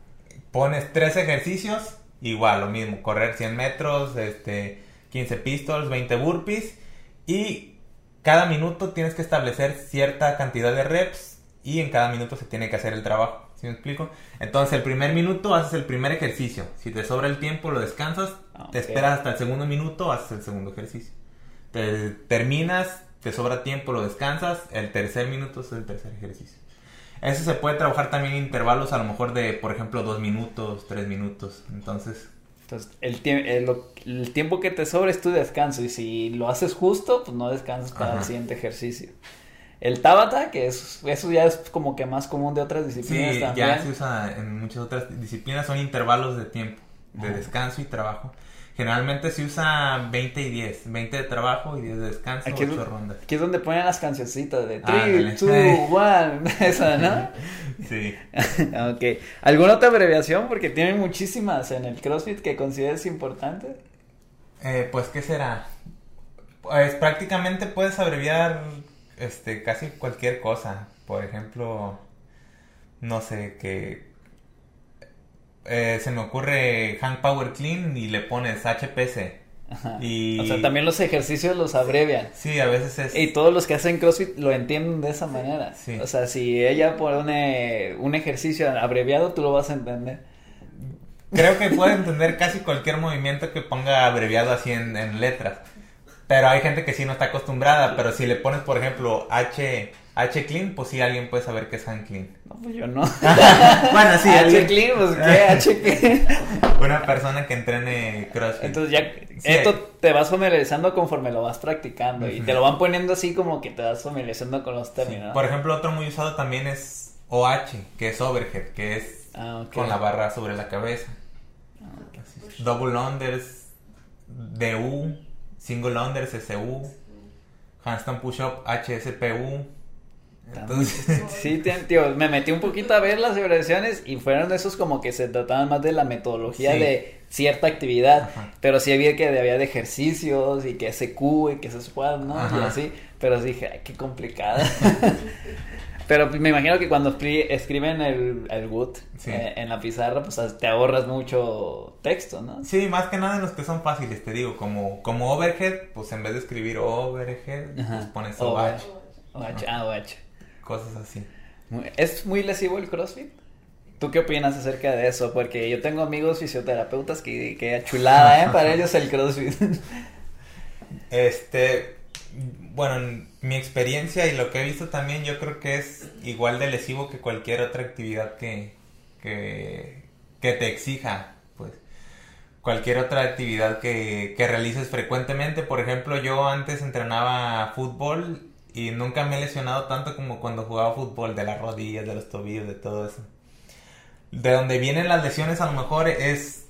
pones tres ejercicios, igual lo mismo, correr 100 metros, este 15 pistols, 20 burpees y cada minuto tienes que establecer cierta cantidad de reps y en cada minuto se tiene que hacer el trabajo. ¿Sí me explico? Entonces, el primer minuto haces el primer ejercicio. Si te sobra el tiempo, lo descansas. Ah, Te esperas hasta el segundo minuto, haces el segundo ejercicio. Te terminas, te sobra tiempo, lo descansas. El tercer minuto es el tercer ejercicio. Eso se puede trabajar también en intervalos, a lo mejor de, por ejemplo, dos minutos, tres minutos. Entonces, entonces el, tie- el, tiempo que te sobra es tu descanso y si lo haces justo, pues no descansas para el siguiente ejercicio. El Tabata, que es, eso ya es como que más común de otras disciplinas sí, también. ya se usa en muchas otras disciplinas, son intervalos de tiempo, de Ajá. descanso y trabajo. Generalmente se usa 20 y 10, 20 de trabajo y 10 de descanso, Aquí es, 8 rondas. aquí es donde ponen las cancioncitas de Ándale. 3, 2, 1, esa, ¿no? Sí. ok. ¿Alguna otra abreviación? Porque tienen muchísimas en el CrossFit que consideres importantes. Eh, pues, ¿qué será? Pues prácticamente puedes abreviar este, casi cualquier cosa. Por ejemplo, no sé, que eh, se me ocurre Hand Power Clean y le pones HPC. Ajá. Y- O sea, también los ejercicios los abrevian. Sí, a veces es... Y todos los que hacen CrossFit lo entienden de esa manera. Sí. O sea, si ella pone un ejercicio abreviado, tú lo vas a entender. Creo que puede entender casi cualquier movimiento que ponga abreviado así en, en letras. Pero hay gente que sí no está acostumbrada. Pero si le pones, por ejemplo, H, H clean, pues sí alguien puede saber que es hand clean. No, pues yo no. bueno, sí, H alguien- clean, pues qué, H clean. Una persona que entrene CrossFit. Entonces ya, Sí. esto te vas familiarizando conforme lo vas practicando. Y te lo van poniendo así como que te vas familiarizando con los términos. ¿no? Por ejemplo, otro muy usado también es OH, que es overhead, que es Ah, con la barra sobre la cabeza. Ah, ok. Así. Double unders, DU, single unders, SU, handstand push-up, HSPU. Entonces, Sí, tío, me metí un poquito a ver las abreviaciones y fueron de esos como que se trataban más de la metodología Sí. de cierta actividad, Ajá. pero sí había que había de ejercicios y que SQ y que ese squat, ¿no? Y así, pero dije, ay, qué complicada. pero me imagino que cuando escri- escriben el, el wood Sí. eh, en la pizarra, pues te ahorras mucho texto, ¿no? sí, más que nada en los que son fáciles, te digo, como, como overhead, pues en vez de escribir overhead, pues pones OH. OH, OH, ah, OH. Cosas así. ¿Es muy lesivo el CrossFit? ¿Tú qué opinas acerca de eso? Porque yo tengo amigos fisioterapeutas que, que chulada, ¿eh? Para ellos el CrossFit. Este, bueno, en mi experiencia y lo que he visto también, yo creo que es igual de lesivo que cualquier otra actividad que, que, que te exija, pues. Cualquier otra actividad que, que realices frecuentemente. Por ejemplo, yo antes entrenaba fútbol y nunca me he lesionado tanto como cuando jugaba fútbol, de las rodillas, de los tobillos, de todo eso. De donde vienen las lesiones a lo mejor es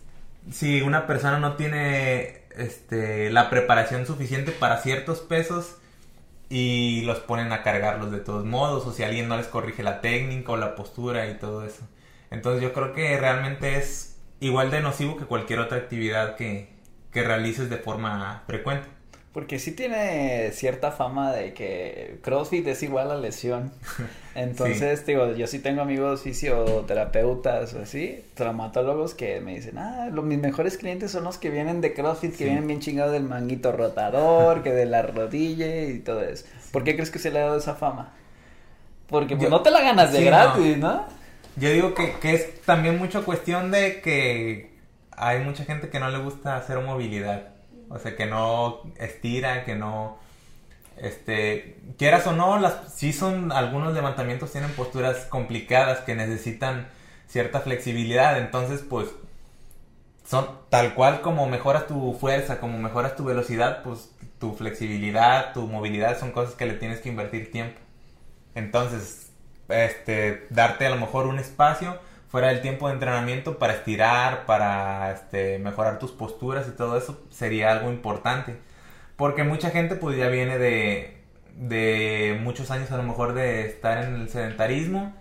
si una persona no tiene este, la preparación suficiente para ciertos pesos y los ponen a cargarlos de todos modos o si alguien no les corrige la técnica o la postura y todo eso. Entonces yo creo que realmente es igual de nocivo que cualquier otra actividad que, que realices de forma frecuente. Porque sí tiene cierta fama de que CrossFit es igual a lesión. Entonces, digo, yo sí tengo amigos fisioterapeutas o así, traumatólogos que me dicen, ah, lo- mis mejores clientes son los que vienen de CrossFit, que Sí. vienen bien chingados del manguito rotador, que de la rodilla y todo eso. ¿Por qué crees que se le ha dado esa fama? Porque pues, Yo- no te la ganas de gratis, ¿no? Yo digo que, que es también mucho cuestión de que hay mucha gente que no le gusta hacer movilidad. O sea, que no estira, que no... Este, quieras o no, las, sí son, algunos levantamientos tienen posturas complicadas que necesitan cierta flexibilidad. Entonces, pues, son tal cual como mejoras tu fuerza, como mejoras tu velocidad, pues tu flexibilidad, tu movilidad son cosas que le tienes que invertir tiempo. Entonces, este, darte a lo mejor un espacio fuera del tiempo de entrenamiento para estirar, para este, mejorar tus posturas y todo eso sería algo importante. Porque mucha gente pues ya viene de, de muchos años a lo mejor de estar en el sedentarismo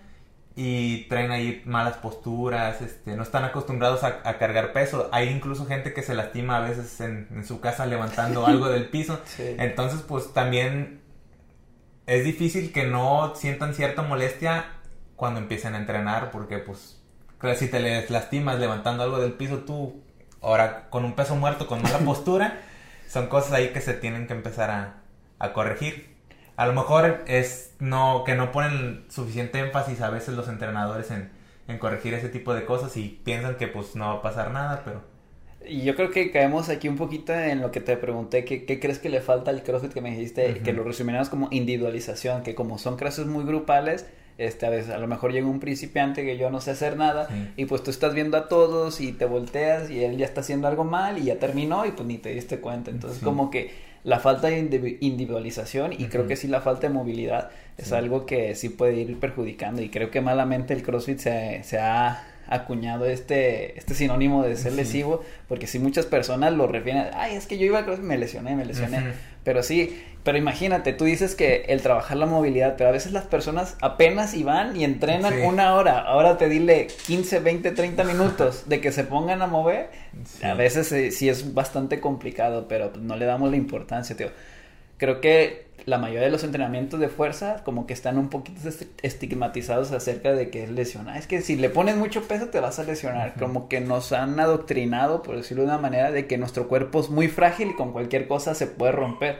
y traen ahí malas posturas, este, no están acostumbrados a, cargar peso. Hay incluso gente que se lastima a veces en, su casa levantando algo del piso. Entonces, pues también es difícil que no sientan cierta molestia cuando empiecen a entrenar, porque pues si te les lastimas levantando algo del piso, tú ahora con un peso muerto, con mala postura, son cosas ahí que se tienen que empezar a, a corregir a lo mejor es no que no ponen suficiente énfasis a veces los entrenadores en, corregir ese tipo de cosas y piensan que pues no va a pasar nada, pero... Y yo creo que caemos aquí un poquito en lo que te pregunté, ¿qué, qué crees que le falta al CrossFit que me dijiste? Que lo resumimos como individualización, que como son clases muy grupales, este, a veces a lo mejor llega un principiante que yo no sé hacer nada y pues tú estás viendo a todos y te volteas y él ya está haciendo algo mal y ya terminó y pues ni te diste cuenta. Entonces como que la falta de individualización y creo que sí la falta de movilidad es algo que sí puede ir perjudicando y creo que malamente el CrossFit se, se ha acuñado este, este sinónimo de ser lesivo, porque si muchas personas lo refieren, ay, es que yo iba a CrossFit, me lesioné, me lesioné, pero sí, pero imagínate, tú dices que el trabajar la movilidad, pero a veces las personas apenas iban y entrenan una hora, ahora te dile 15, 20, 30 minutos de que se pongan a mover, a veces eh, sí es bastante complicado, pero no le damos la importancia, tío. Creo que la mayoría de los entrenamientos de fuerza como que están un poquito estigmatizados acerca de que es lesionar. Es que si le pones mucho peso te vas a lesionar. Como que nos han adoctrinado, por decirlo de una manera, de que nuestro cuerpo es muy frágil y con cualquier cosa se puede romper.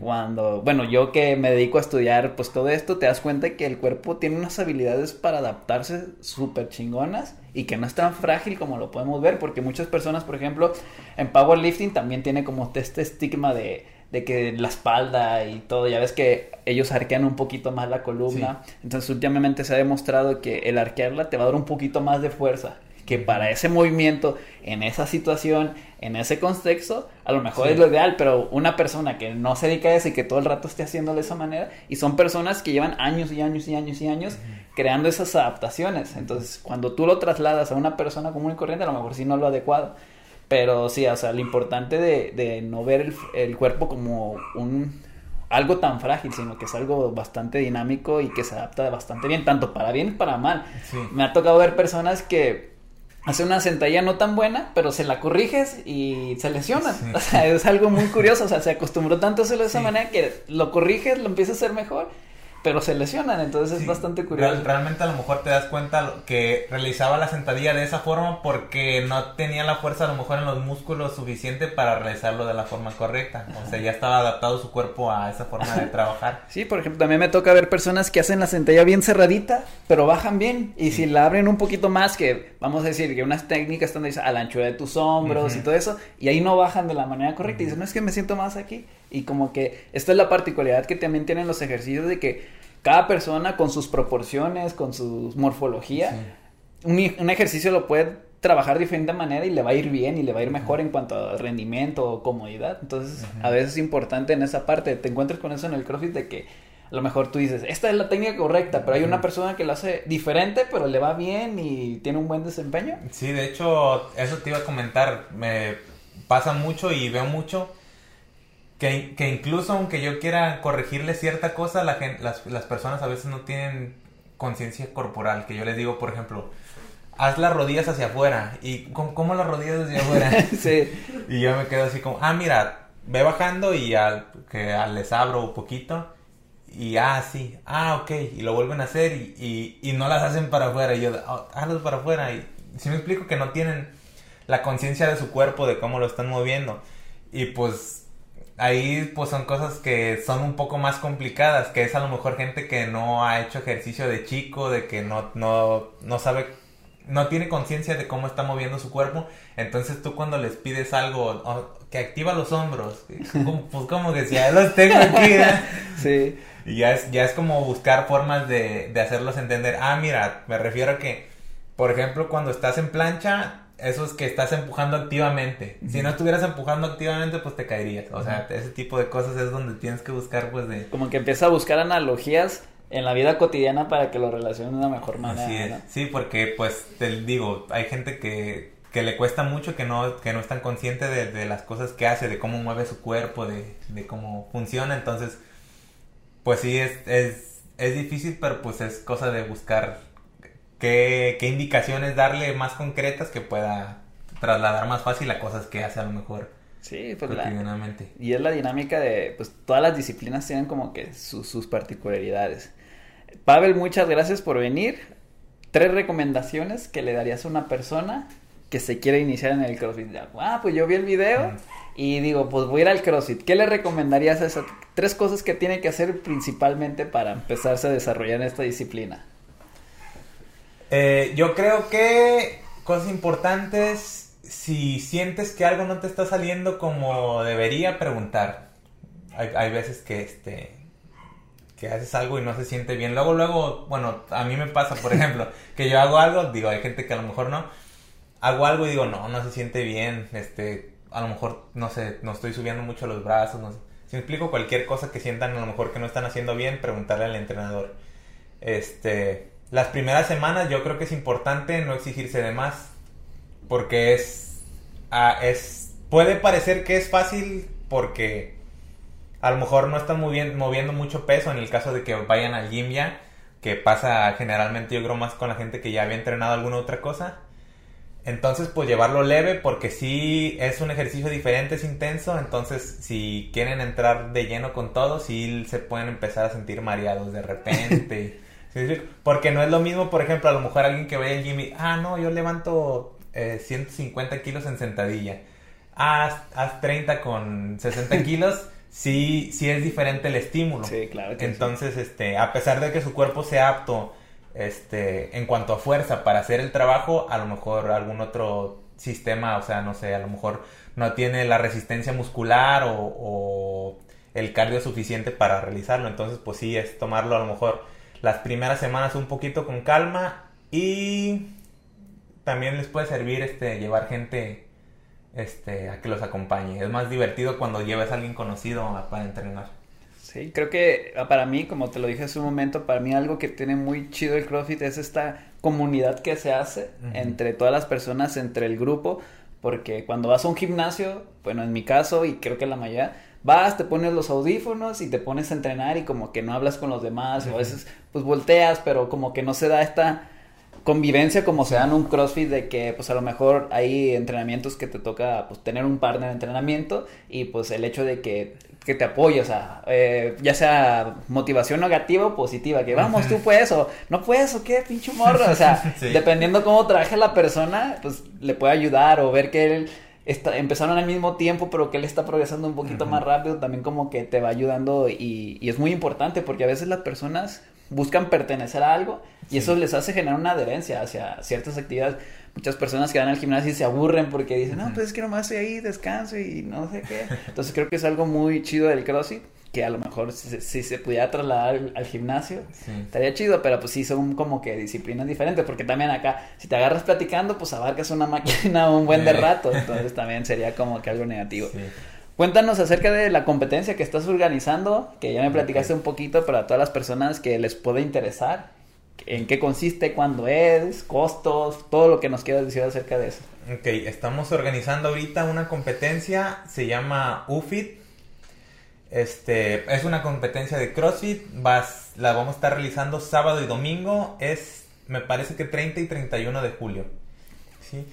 Cuando, bueno, yo que me dedico a estudiar pues todo esto, te das cuenta que el cuerpo tiene unas habilidades para adaptarse súper chingonas y que no es tan frágil como lo podemos ver, porque muchas personas, por ejemplo, en powerlifting también tiene como este estigma de de que la espalda y todo, ya ves que ellos arquean un poquito más la columna, entonces últimamente se ha demostrado que el arquearla te va a dar un poquito más de fuerza, que para ese movimiento, en esa situación, en ese contexto, a lo mejor es lo ideal, pero una persona que no se dedica a eso y que todo el rato esté haciendo de esa manera, y son personas que llevan años y años y años y años creando esas adaptaciones, entonces cuando tú lo trasladas a una persona común y corriente, a lo mejor sí no es lo adecuado. Pero sí, o sea, lo importante de, de no ver el, el, cuerpo como un algo tan frágil, sino que es algo bastante dinámico y que se adapta bastante bien, tanto para bien como para mal. Me ha tocado ver personas que hacen una sentadilla no tan buena, pero se la corriges y se lesionan. O sea, es algo muy curioso, o sea, se acostumbró tanto a hacerlo de esa manera que lo corriges, lo empieza a hacer mejor pero se lesionan, entonces es bastante curioso. realmente a lo mejor te das cuenta que realizaba la sentadilla de esa forma porque no tenía la fuerza a lo mejor en los músculos suficiente para realizarlo de la forma correcta. O sea, ya estaba adaptado su cuerpo a esa forma de trabajar. Sí, por ejemplo, también me toca ver personas que hacen la sentadilla bien cerradita, pero bajan bien. Y si la abren un poquito más, que vamos a decir que unas técnicas están a la anchura de tus hombros y todo eso, y ahí no bajan de la manera correcta. Y dicen, no es que me siento más aquí. Y como que esta es la particularidad que también tienen los ejercicios de que cada persona con sus proporciones, con su morfología, un, ejercicio lo puede trabajar de diferente manera y le va a ir bien y le va a ir mejor en cuanto a rendimiento o comodidad. Entonces, a veces es importante en esa parte, te encuentras con eso en el CrossFit de que a lo mejor tú dices, esta es la técnica correcta, pero hay una persona que lo hace diferente, pero le va bien y tiene un buen desempeño. Sí, de hecho, eso te iba a comentar, me pasa mucho y veo mucho que, que, incluso aunque yo quiera corregirle cierta cosa, la gente, las, las personas a veces no tienen conciencia corporal. Que yo les digo, por ejemplo, haz las rodillas hacia afuera. ¿Y cómo, las rodillas hacia afuera? sí. Y yo me quedo así como, ah, mira, ve bajando y al, que les abro un poquito. Y ah, sí, ah, ok. Y lo vuelven a hacer y, y, y no las hacen para afuera. Y yo, oh, hazlos para afuera. Y si me explico que no tienen la conciencia de su cuerpo, de cómo lo están moviendo. Y pues ahí pues son cosas que son un poco más complicadas, que es a lo mejor gente que no ha hecho ejercicio de chico, de que no, no, no sabe, no tiene conciencia de cómo está moviendo su cuerpo, entonces tú cuando les pides algo oh, que activa los hombros, pues como que si ya los tengo aquí, sí. Y ya es, ya es como buscar formas de, de hacerlos entender, ah, mira, me refiero a que, por ejemplo, cuando estás en plancha, eso es que estás empujando activamente. Si no estuvieras empujando activamente, pues te caerías. O sea, ese tipo de cosas es donde tienes que buscar, pues, de... Como que empieza a buscar analogías en la vida cotidiana para que lo relacionen de una mejor manera. Así es. Sí, porque pues te digo, hay gente que, que le cuesta mucho, que no, que no es tan consciente de, de las cosas que hace, de cómo mueve su cuerpo, de, de cómo funciona. Entonces, pues sí, es, es, es difícil, pero pues es cosa de buscar qué, qué indicaciones darle más concretas que pueda trasladar más fácil a cosas que hace a lo mejor Sí, pues la-. Y es la dinámica de, pues todas las disciplinas tienen como que sus, sus particularidades. Pavel, muchas gracias por venir. Tres recomendaciones que le darías a una persona que se quiere iniciar en el CrossFit. Ah, pues yo vi el video Mm. y digo, pues voy a ir al CrossFit. ¿Qué le recomendarías a esas tres cosas que tiene que hacer principalmente para empezarse a desarrollar en esta disciplina? Eh, yo creo que cosas importantes, si sientes que algo no te está saliendo como debería, preguntar. Hay, hay veces que este que haces algo y no se siente bien. Luego, luego, bueno, a mí me pasa, por ejemplo, que yo hago algo, digo, hay gente que a lo mejor no, hago algo y digo, no, no se siente bien, este, a lo mejor, no sé, no estoy subiendo mucho los brazos, no sé. Si me explico cualquier cosa que sientan a lo mejor que no están haciendo bien, preguntarle al entrenador. Este, las primeras semanas yo creo que es importante no exigirse de más, porque es, ah, es, puede parecer que es fácil porque a lo mejor no están moviendo, moviendo mucho peso en el caso de que vayan al gym que pasa generalmente yo creo más con la gente que ya había entrenado alguna otra cosa. Entonces, pues llevarlo leve porque sí es un ejercicio diferente, es intenso. Entonces, si quieren entrar de lleno con todo, sí se pueden empezar a sentir mareados de repente. ¿Sí? Porque no es lo mismo, por ejemplo, a lo mejor alguien que vaya al gym y, ah, no, yo levanto eh, 150 kilos en sentadilla. Haz, haz 30 con 60 kilos. Sí, sí es diferente el estímulo. Sí, claro que sí. Entonces, este, a pesar de que su cuerpo sea apto este, en cuanto a fuerza para hacer el trabajo, a lo mejor algún otro sistema, o sea, no sé, a lo mejor no tiene la resistencia muscular o, o el cardio suficiente para realizarlo. Entonces, pues sí, es tomarlo a lo mejor las primeras semanas un poquito con calma y también les puede servir este llevar gente este a que los acompañe. Es más divertido cuando llevas a alguien conocido a- para entrenar. Sí, creo que ah, para mí, como te lo dije hace un momento, para mí algo que tiene muy chido el CrossFit es esta comunidad que se hace entre todas las personas, entre el grupo, porque cuando vas a un gimnasio, bueno, en mi caso y creo que la mayoría, vas, te pones los audífonos y te pones a entrenar y como que no hablas con los demás, o a veces pues volteas, pero como que no se da esta convivencia como se da en un CrossFit de que pues a lo mejor hay entrenamientos que te toca pues tener un partner de entrenamiento y pues el hecho de que, que te apoye, o sea, eh, ya sea motivación negativa o positiva, que vamos, tú puedes o no puedes o qué, pinche morro, o sea, Sí. dependiendo cómo trabaje la persona, pues le puede ayudar o ver que él está, empezaron al mismo tiempo, pero que él está progresando un poquito más rápido, también como que te va ayudando y, y es muy importante porque a veces las personas buscan pertenecer a algo y Sí. eso les hace generar una adherencia hacia ciertas actividades. Muchas personas que van al gimnasio y se aburren porque dicen, no, pues es que nomás estoy ahí, descanso y no sé qué. Entonces creo que es algo muy chido del CrossFit que a lo mejor si, se- si se pudiera trasladar al, al gimnasio Sí. estaría chido, pero pues sí son como que disciplinas diferentes porque también acá si te agarras platicando pues abarcas una máquina un buen de rato, entonces también sería como que algo negativo. Sí. Cuéntanos acerca de la competencia que estás organizando, que ya me platicaste un poquito para todas las personas que les pueda interesar. ¿En qué consiste? ¿Cuándo es? ¿Costos? Todo lo que nos quieras decir acerca de eso. Ok, estamos organizando ahorita una competencia, se llama UFIT. Este, es una competencia de CrossFit, vas, la vamos a estar realizando sábado y domingo, es, me parece que 30 y 31 de julio. ¿sí?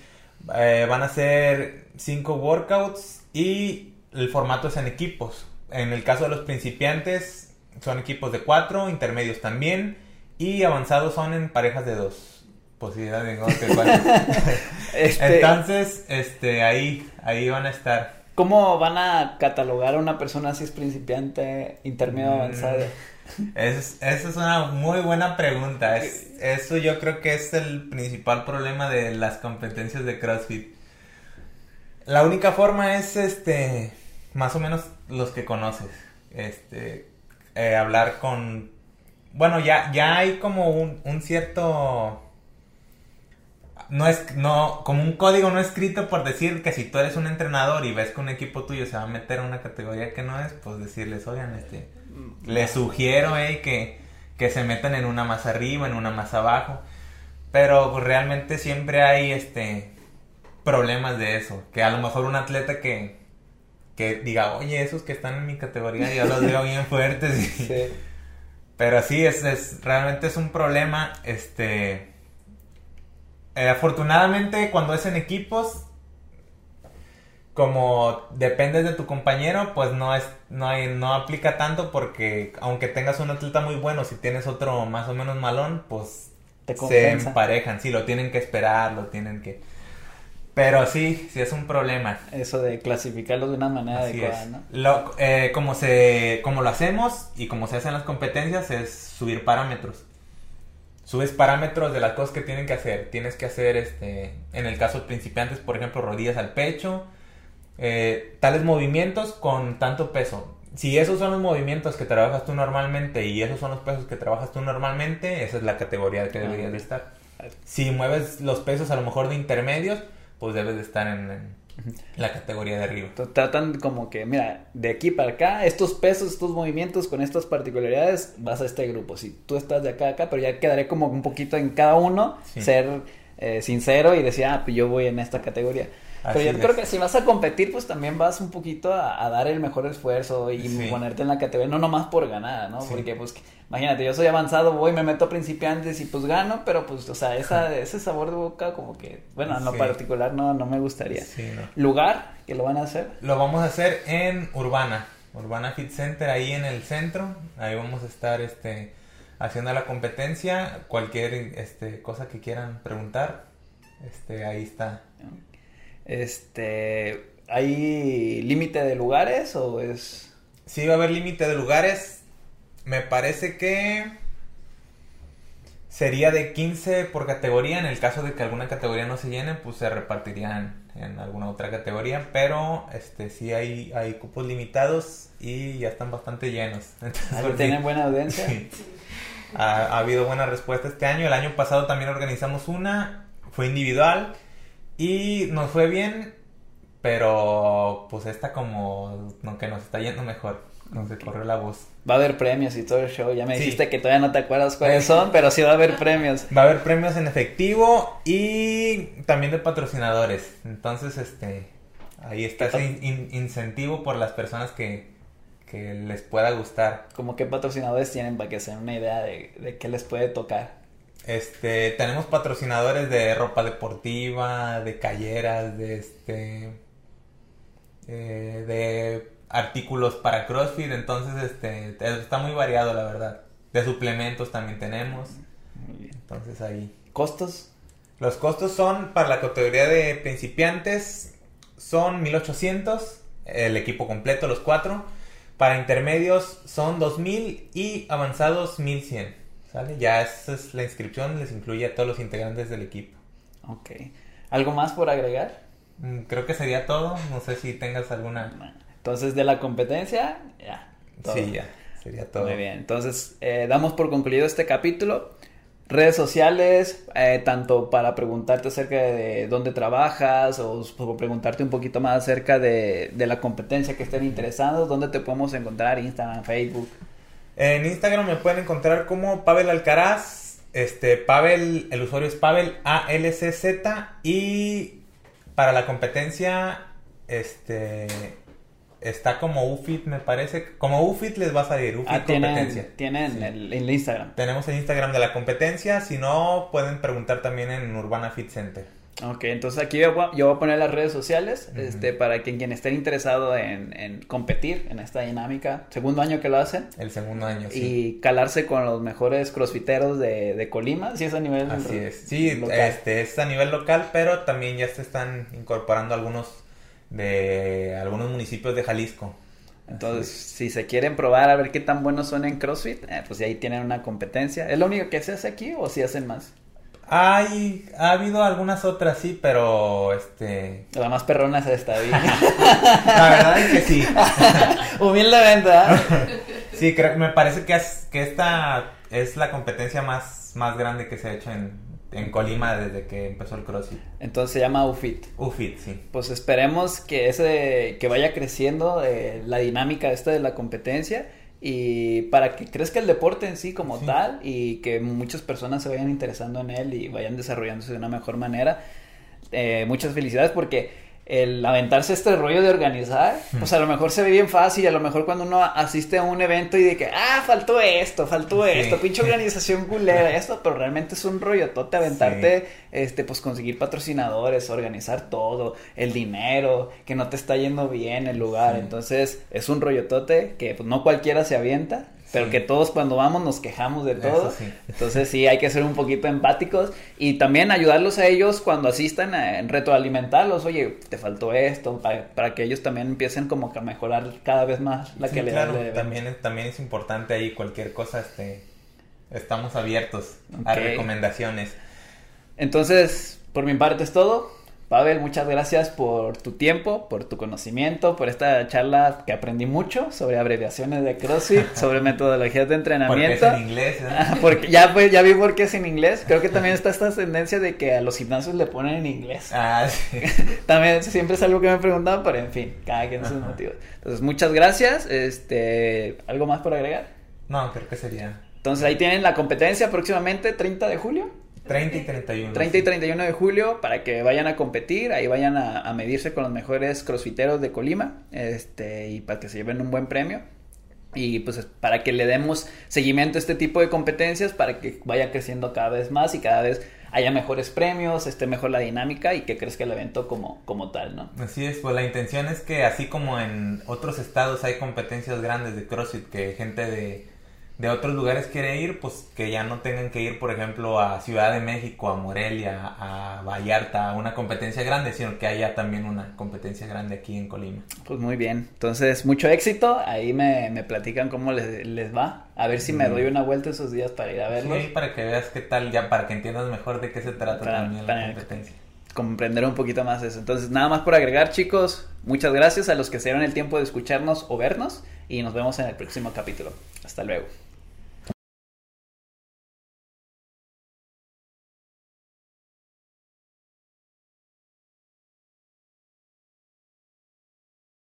Eh, van a ser cinco workouts y el formato es en equipos. En el caso de los principiantes son equipos de cuatro, intermedios también y avanzados son en parejas de dos. Posibilidad de. Este, Entonces, este, ahí, ahí van a estar. ¿Cómo van a catalogar a una persona si es principiante, intermedio, Mm. avanzado? Es- esa es una muy buena pregunta. Es- eso yo creo que es el principal problema de las competencias de CrossFit. La única forma es, este, más o menos los que conoces. Este, eh, hablar con, bueno, ya, ya hay como un, un cierto, no es, no, como un código no escrito por decir que si tú eres un entrenador y ves que un equipo tuyo se va a meter a una categoría que no es, pues decirles, oigan, este, les sugiero eh, que, que se metan en una más arriba, en una más abajo. Pero pues, realmente siempre hay este problemas de eso. Que a lo mejor un atleta que, que diga, oye, esos que están en mi categoría yo los veo bien fuertes. Sí. Pero sí, es, es, realmente es un problema. Este. Eh, afortunadamente, cuando es en equipos, como dependes de tu compañero, pues no es, no hay, no aplica tanto porque aunque tengas un atleta muy bueno, si tienes otro más o menos malón, pues se emparejan, sí, lo tienen que esperar, lo tienen que... Pero sí, sí es un problema. Eso de clasificarlos de una manera adecuada, ¿no? Lo, eh, como, se, como lo hacemos y como se hacen las competencias es subir parámetros. Subes parámetros de las cosas que tienen que hacer. Tienes que hacer, este, en el caso de principiantes, por ejemplo, rodillas al pecho, eh, tales movimientos con tanto peso. Si esos son los movimientos que trabajas tú normalmente y esos son los pesos que trabajas tú normalmente, esa es la categoría que deberías de estar. Si mueves los pesos a lo mejor de intermedios, pues debes de estar en, la categoría de arriba. Tratan como que, mira, de aquí para acá, estos pesos, estos movimientos con estas particularidades, vas a este grupo. Si tú estás de acá a acá, pero ya quedaré como un poquito en cada uno, ser eh, sincero y decir, ah, pues yo voy en esta categoría. Pero yo creo que si vas a competir, pues también vas un poquito a, dar el mejor esfuerzo y ponerte en la categoría, no nomás por ganar, ¿no? Porque, pues, imagínate, yo soy avanzado, voy, me meto a principiantes y pues gano, pero pues, o sea, esa, ese sabor de boca como que, bueno, en lo particular no, no me gustaría. ¿Lugar que lo van a hacer? Lo vamos a hacer en Urbana, Urbana Fit Center, ahí en el centro, ahí vamos a estar, este, haciendo la competencia, cualquier, este, cosa que quieran preguntar, este, ahí está. Este, ¿hay límite de lugares o es...? Sí, va a haber límite de lugares. Me parece que sería de 15 por categoría. En el caso de que alguna categoría no se llene, pues se repartirían en alguna otra categoría. Pero este sí hay, hay cupos limitados y ya están bastante llenos. Entonces, ¿Tienen buena audiencia? Ha, ha, habido buena respuesta este año. El año pasado también organizamos una. Fue individual. Y nos fue bien, pero pues esta como no, que nos está yendo mejor. Nos corrió la voz. Va a haber premios y todo el show. Ya me dijiste que todavía no te acuerdas cuáles son, pero sí va a haber premios. Va a haber premios en efectivo y también de patrocinadores. Entonces, este, ahí está ese incentivo por las personas que, que les pueda gustar. ¿Cómo qué patrocinadores tienen para que se den una idea de, de qué les puede tocar? Este, tenemos patrocinadores de ropa deportiva, de calleras, de este, eh, de artículos para CrossFit, entonces este, está muy variado la verdad. De suplementos también tenemos. Entonces ahí. ¿Costos? Los costos son para la categoría de principiantes son 1800, el equipo completo, los cuatro. Para intermedios son 2000 y avanzados 1100. ¿Sale? Ya esa es la inscripción, les incluye a todos los integrantes del equipo. Ok. ¿Algo más por agregar? Mm, creo que sería todo. No sé si tengas alguna. Entonces, de la competencia, ya. Sí, ya. Sería todo. Muy bien. Entonces, eh, damos por concluido este capítulo. Redes sociales, eh, tanto para preguntarte acerca de dónde trabajas o, o preguntarte un poquito más acerca de, de, la competencia que estén interesados, dónde te podemos encontrar, Instagram, Facebook. En Instagram me pueden encontrar como Pavel Alcaraz. Este, Pavel, el usuario es Pavel ALCZ. Y para la competencia, este, está como UFIT, me parece. Como UFIT les va a salir. UFIT ah, competencia. Tienen, el, Instagram. Tenemos el Instagram de la competencia. Si no, pueden preguntar también en Urbana Fit Center. Ok, entonces aquí yo voy, a poner las redes sociales este, para quien, quien esté interesado en, competir en esta dinámica. Segundo año que lo hacen. El segundo año, sí. Y calarse con los mejores crossfiteros de, de Colima, si es a nivel Así es. Sí, este es a nivel local, pero también ya se están incorporando algunos de algunos municipios de Jalisco. Entonces, si se quieren probar a ver qué tan buenos son en CrossFit, eh, pues ahí tienen una competencia. ¿Es lo único que se hace aquí o si hacen más? Hay, ha habido algunas otras, sí, pero este... La más perrona es esta, bien. La verdad es que sí. Humildemente, Sí, creo, me parece que, es, que esta es la competencia más, más grande que se ha hecho en, en Colima desde que empezó el CrossFit. Entonces se llama UFIT. UFIT, sí. Pues esperemos que ese que vaya creciendo eh, la dinámica esta de la competencia y para que crezca el deporte en sí como tal y que muchas personas se vayan interesando en él y vayan desarrollándose de una mejor manera. Eh, muchas felicidades porque el aventarse este rollo de organizar, pues a lo mejor se ve bien fácil, a lo mejor cuando uno asiste a un evento y de que, ah, faltó esto, faltó esto, pinche organización culera, esto, pero realmente es un rollo tote aventarte, este, pues conseguir patrocinadores, organizar todo, el dinero, que no te está yendo bien el lugar, entonces es un rollo tote que pues no cualquiera se avienta pero que todos cuando vamos nos quejamos de todo. Entonces sí, hay que ser un poquito empáticos y también ayudarlos a ellos cuando asistan a retroalimentarlos. Oye, te faltó esto, para, que ellos también empiecen como que a mejorar cada vez más la calidad claro, También, también es importante ahí cualquier cosa, este, estamos abiertos a recomendaciones. Entonces, por mi parte es todo. Pavel, muchas gracias por tu tiempo, por tu conocimiento, por esta charla que aprendí mucho sobre abreviaciones de CrossFit, sobre metodologías de entrenamiento. Porque es en inglés. ¿eh? Porque ya, pues, ya vi por qué es en inglés. Creo que también está esta tendencia de que a los gimnasios le ponen en inglés. Ah, sí. también siempre es algo que me preguntado, pero en fin, cada quien sus motivos. Entonces, muchas gracias. Este, ¿Algo más por agregar? No, creo que sería. Entonces ahí tienen la competencia próximamente, 30 de julio. 30 y 31. 30 y 31 de julio para que vayan a competir, ahí vayan a, medirse con los mejores crossfiteros de Colima este, y para que se lleven un buen premio. Y pues para que le demos seguimiento a este tipo de competencias para que vaya creciendo cada vez más y cada vez haya mejores premios, esté mejor la dinámica y que crezca el evento como, como tal, ¿no? Así es, pues la intención es que así como en otros estados hay competencias grandes de CrossFit, que gente de de otros lugares quiere ir, pues que ya no tengan que ir, por ejemplo, a Ciudad de México, a Morelia, a Vallarta, a una competencia grande, sino que haya también una competencia grande aquí en Colima. Pues muy bien, entonces mucho éxito, ahí me, me platican cómo les, les, va, a ver si me doy una vuelta esos días para ir a verlos. Sí, para que veas qué tal, ya para que entiendas mejor de qué se trata también la competencia comprender un poquito más eso. Entonces, nada más por agregar, chicos, muchas gracias a los que se dieron el tiempo de escucharnos o vernos y nos vemos en el próximo capítulo. Hasta luego.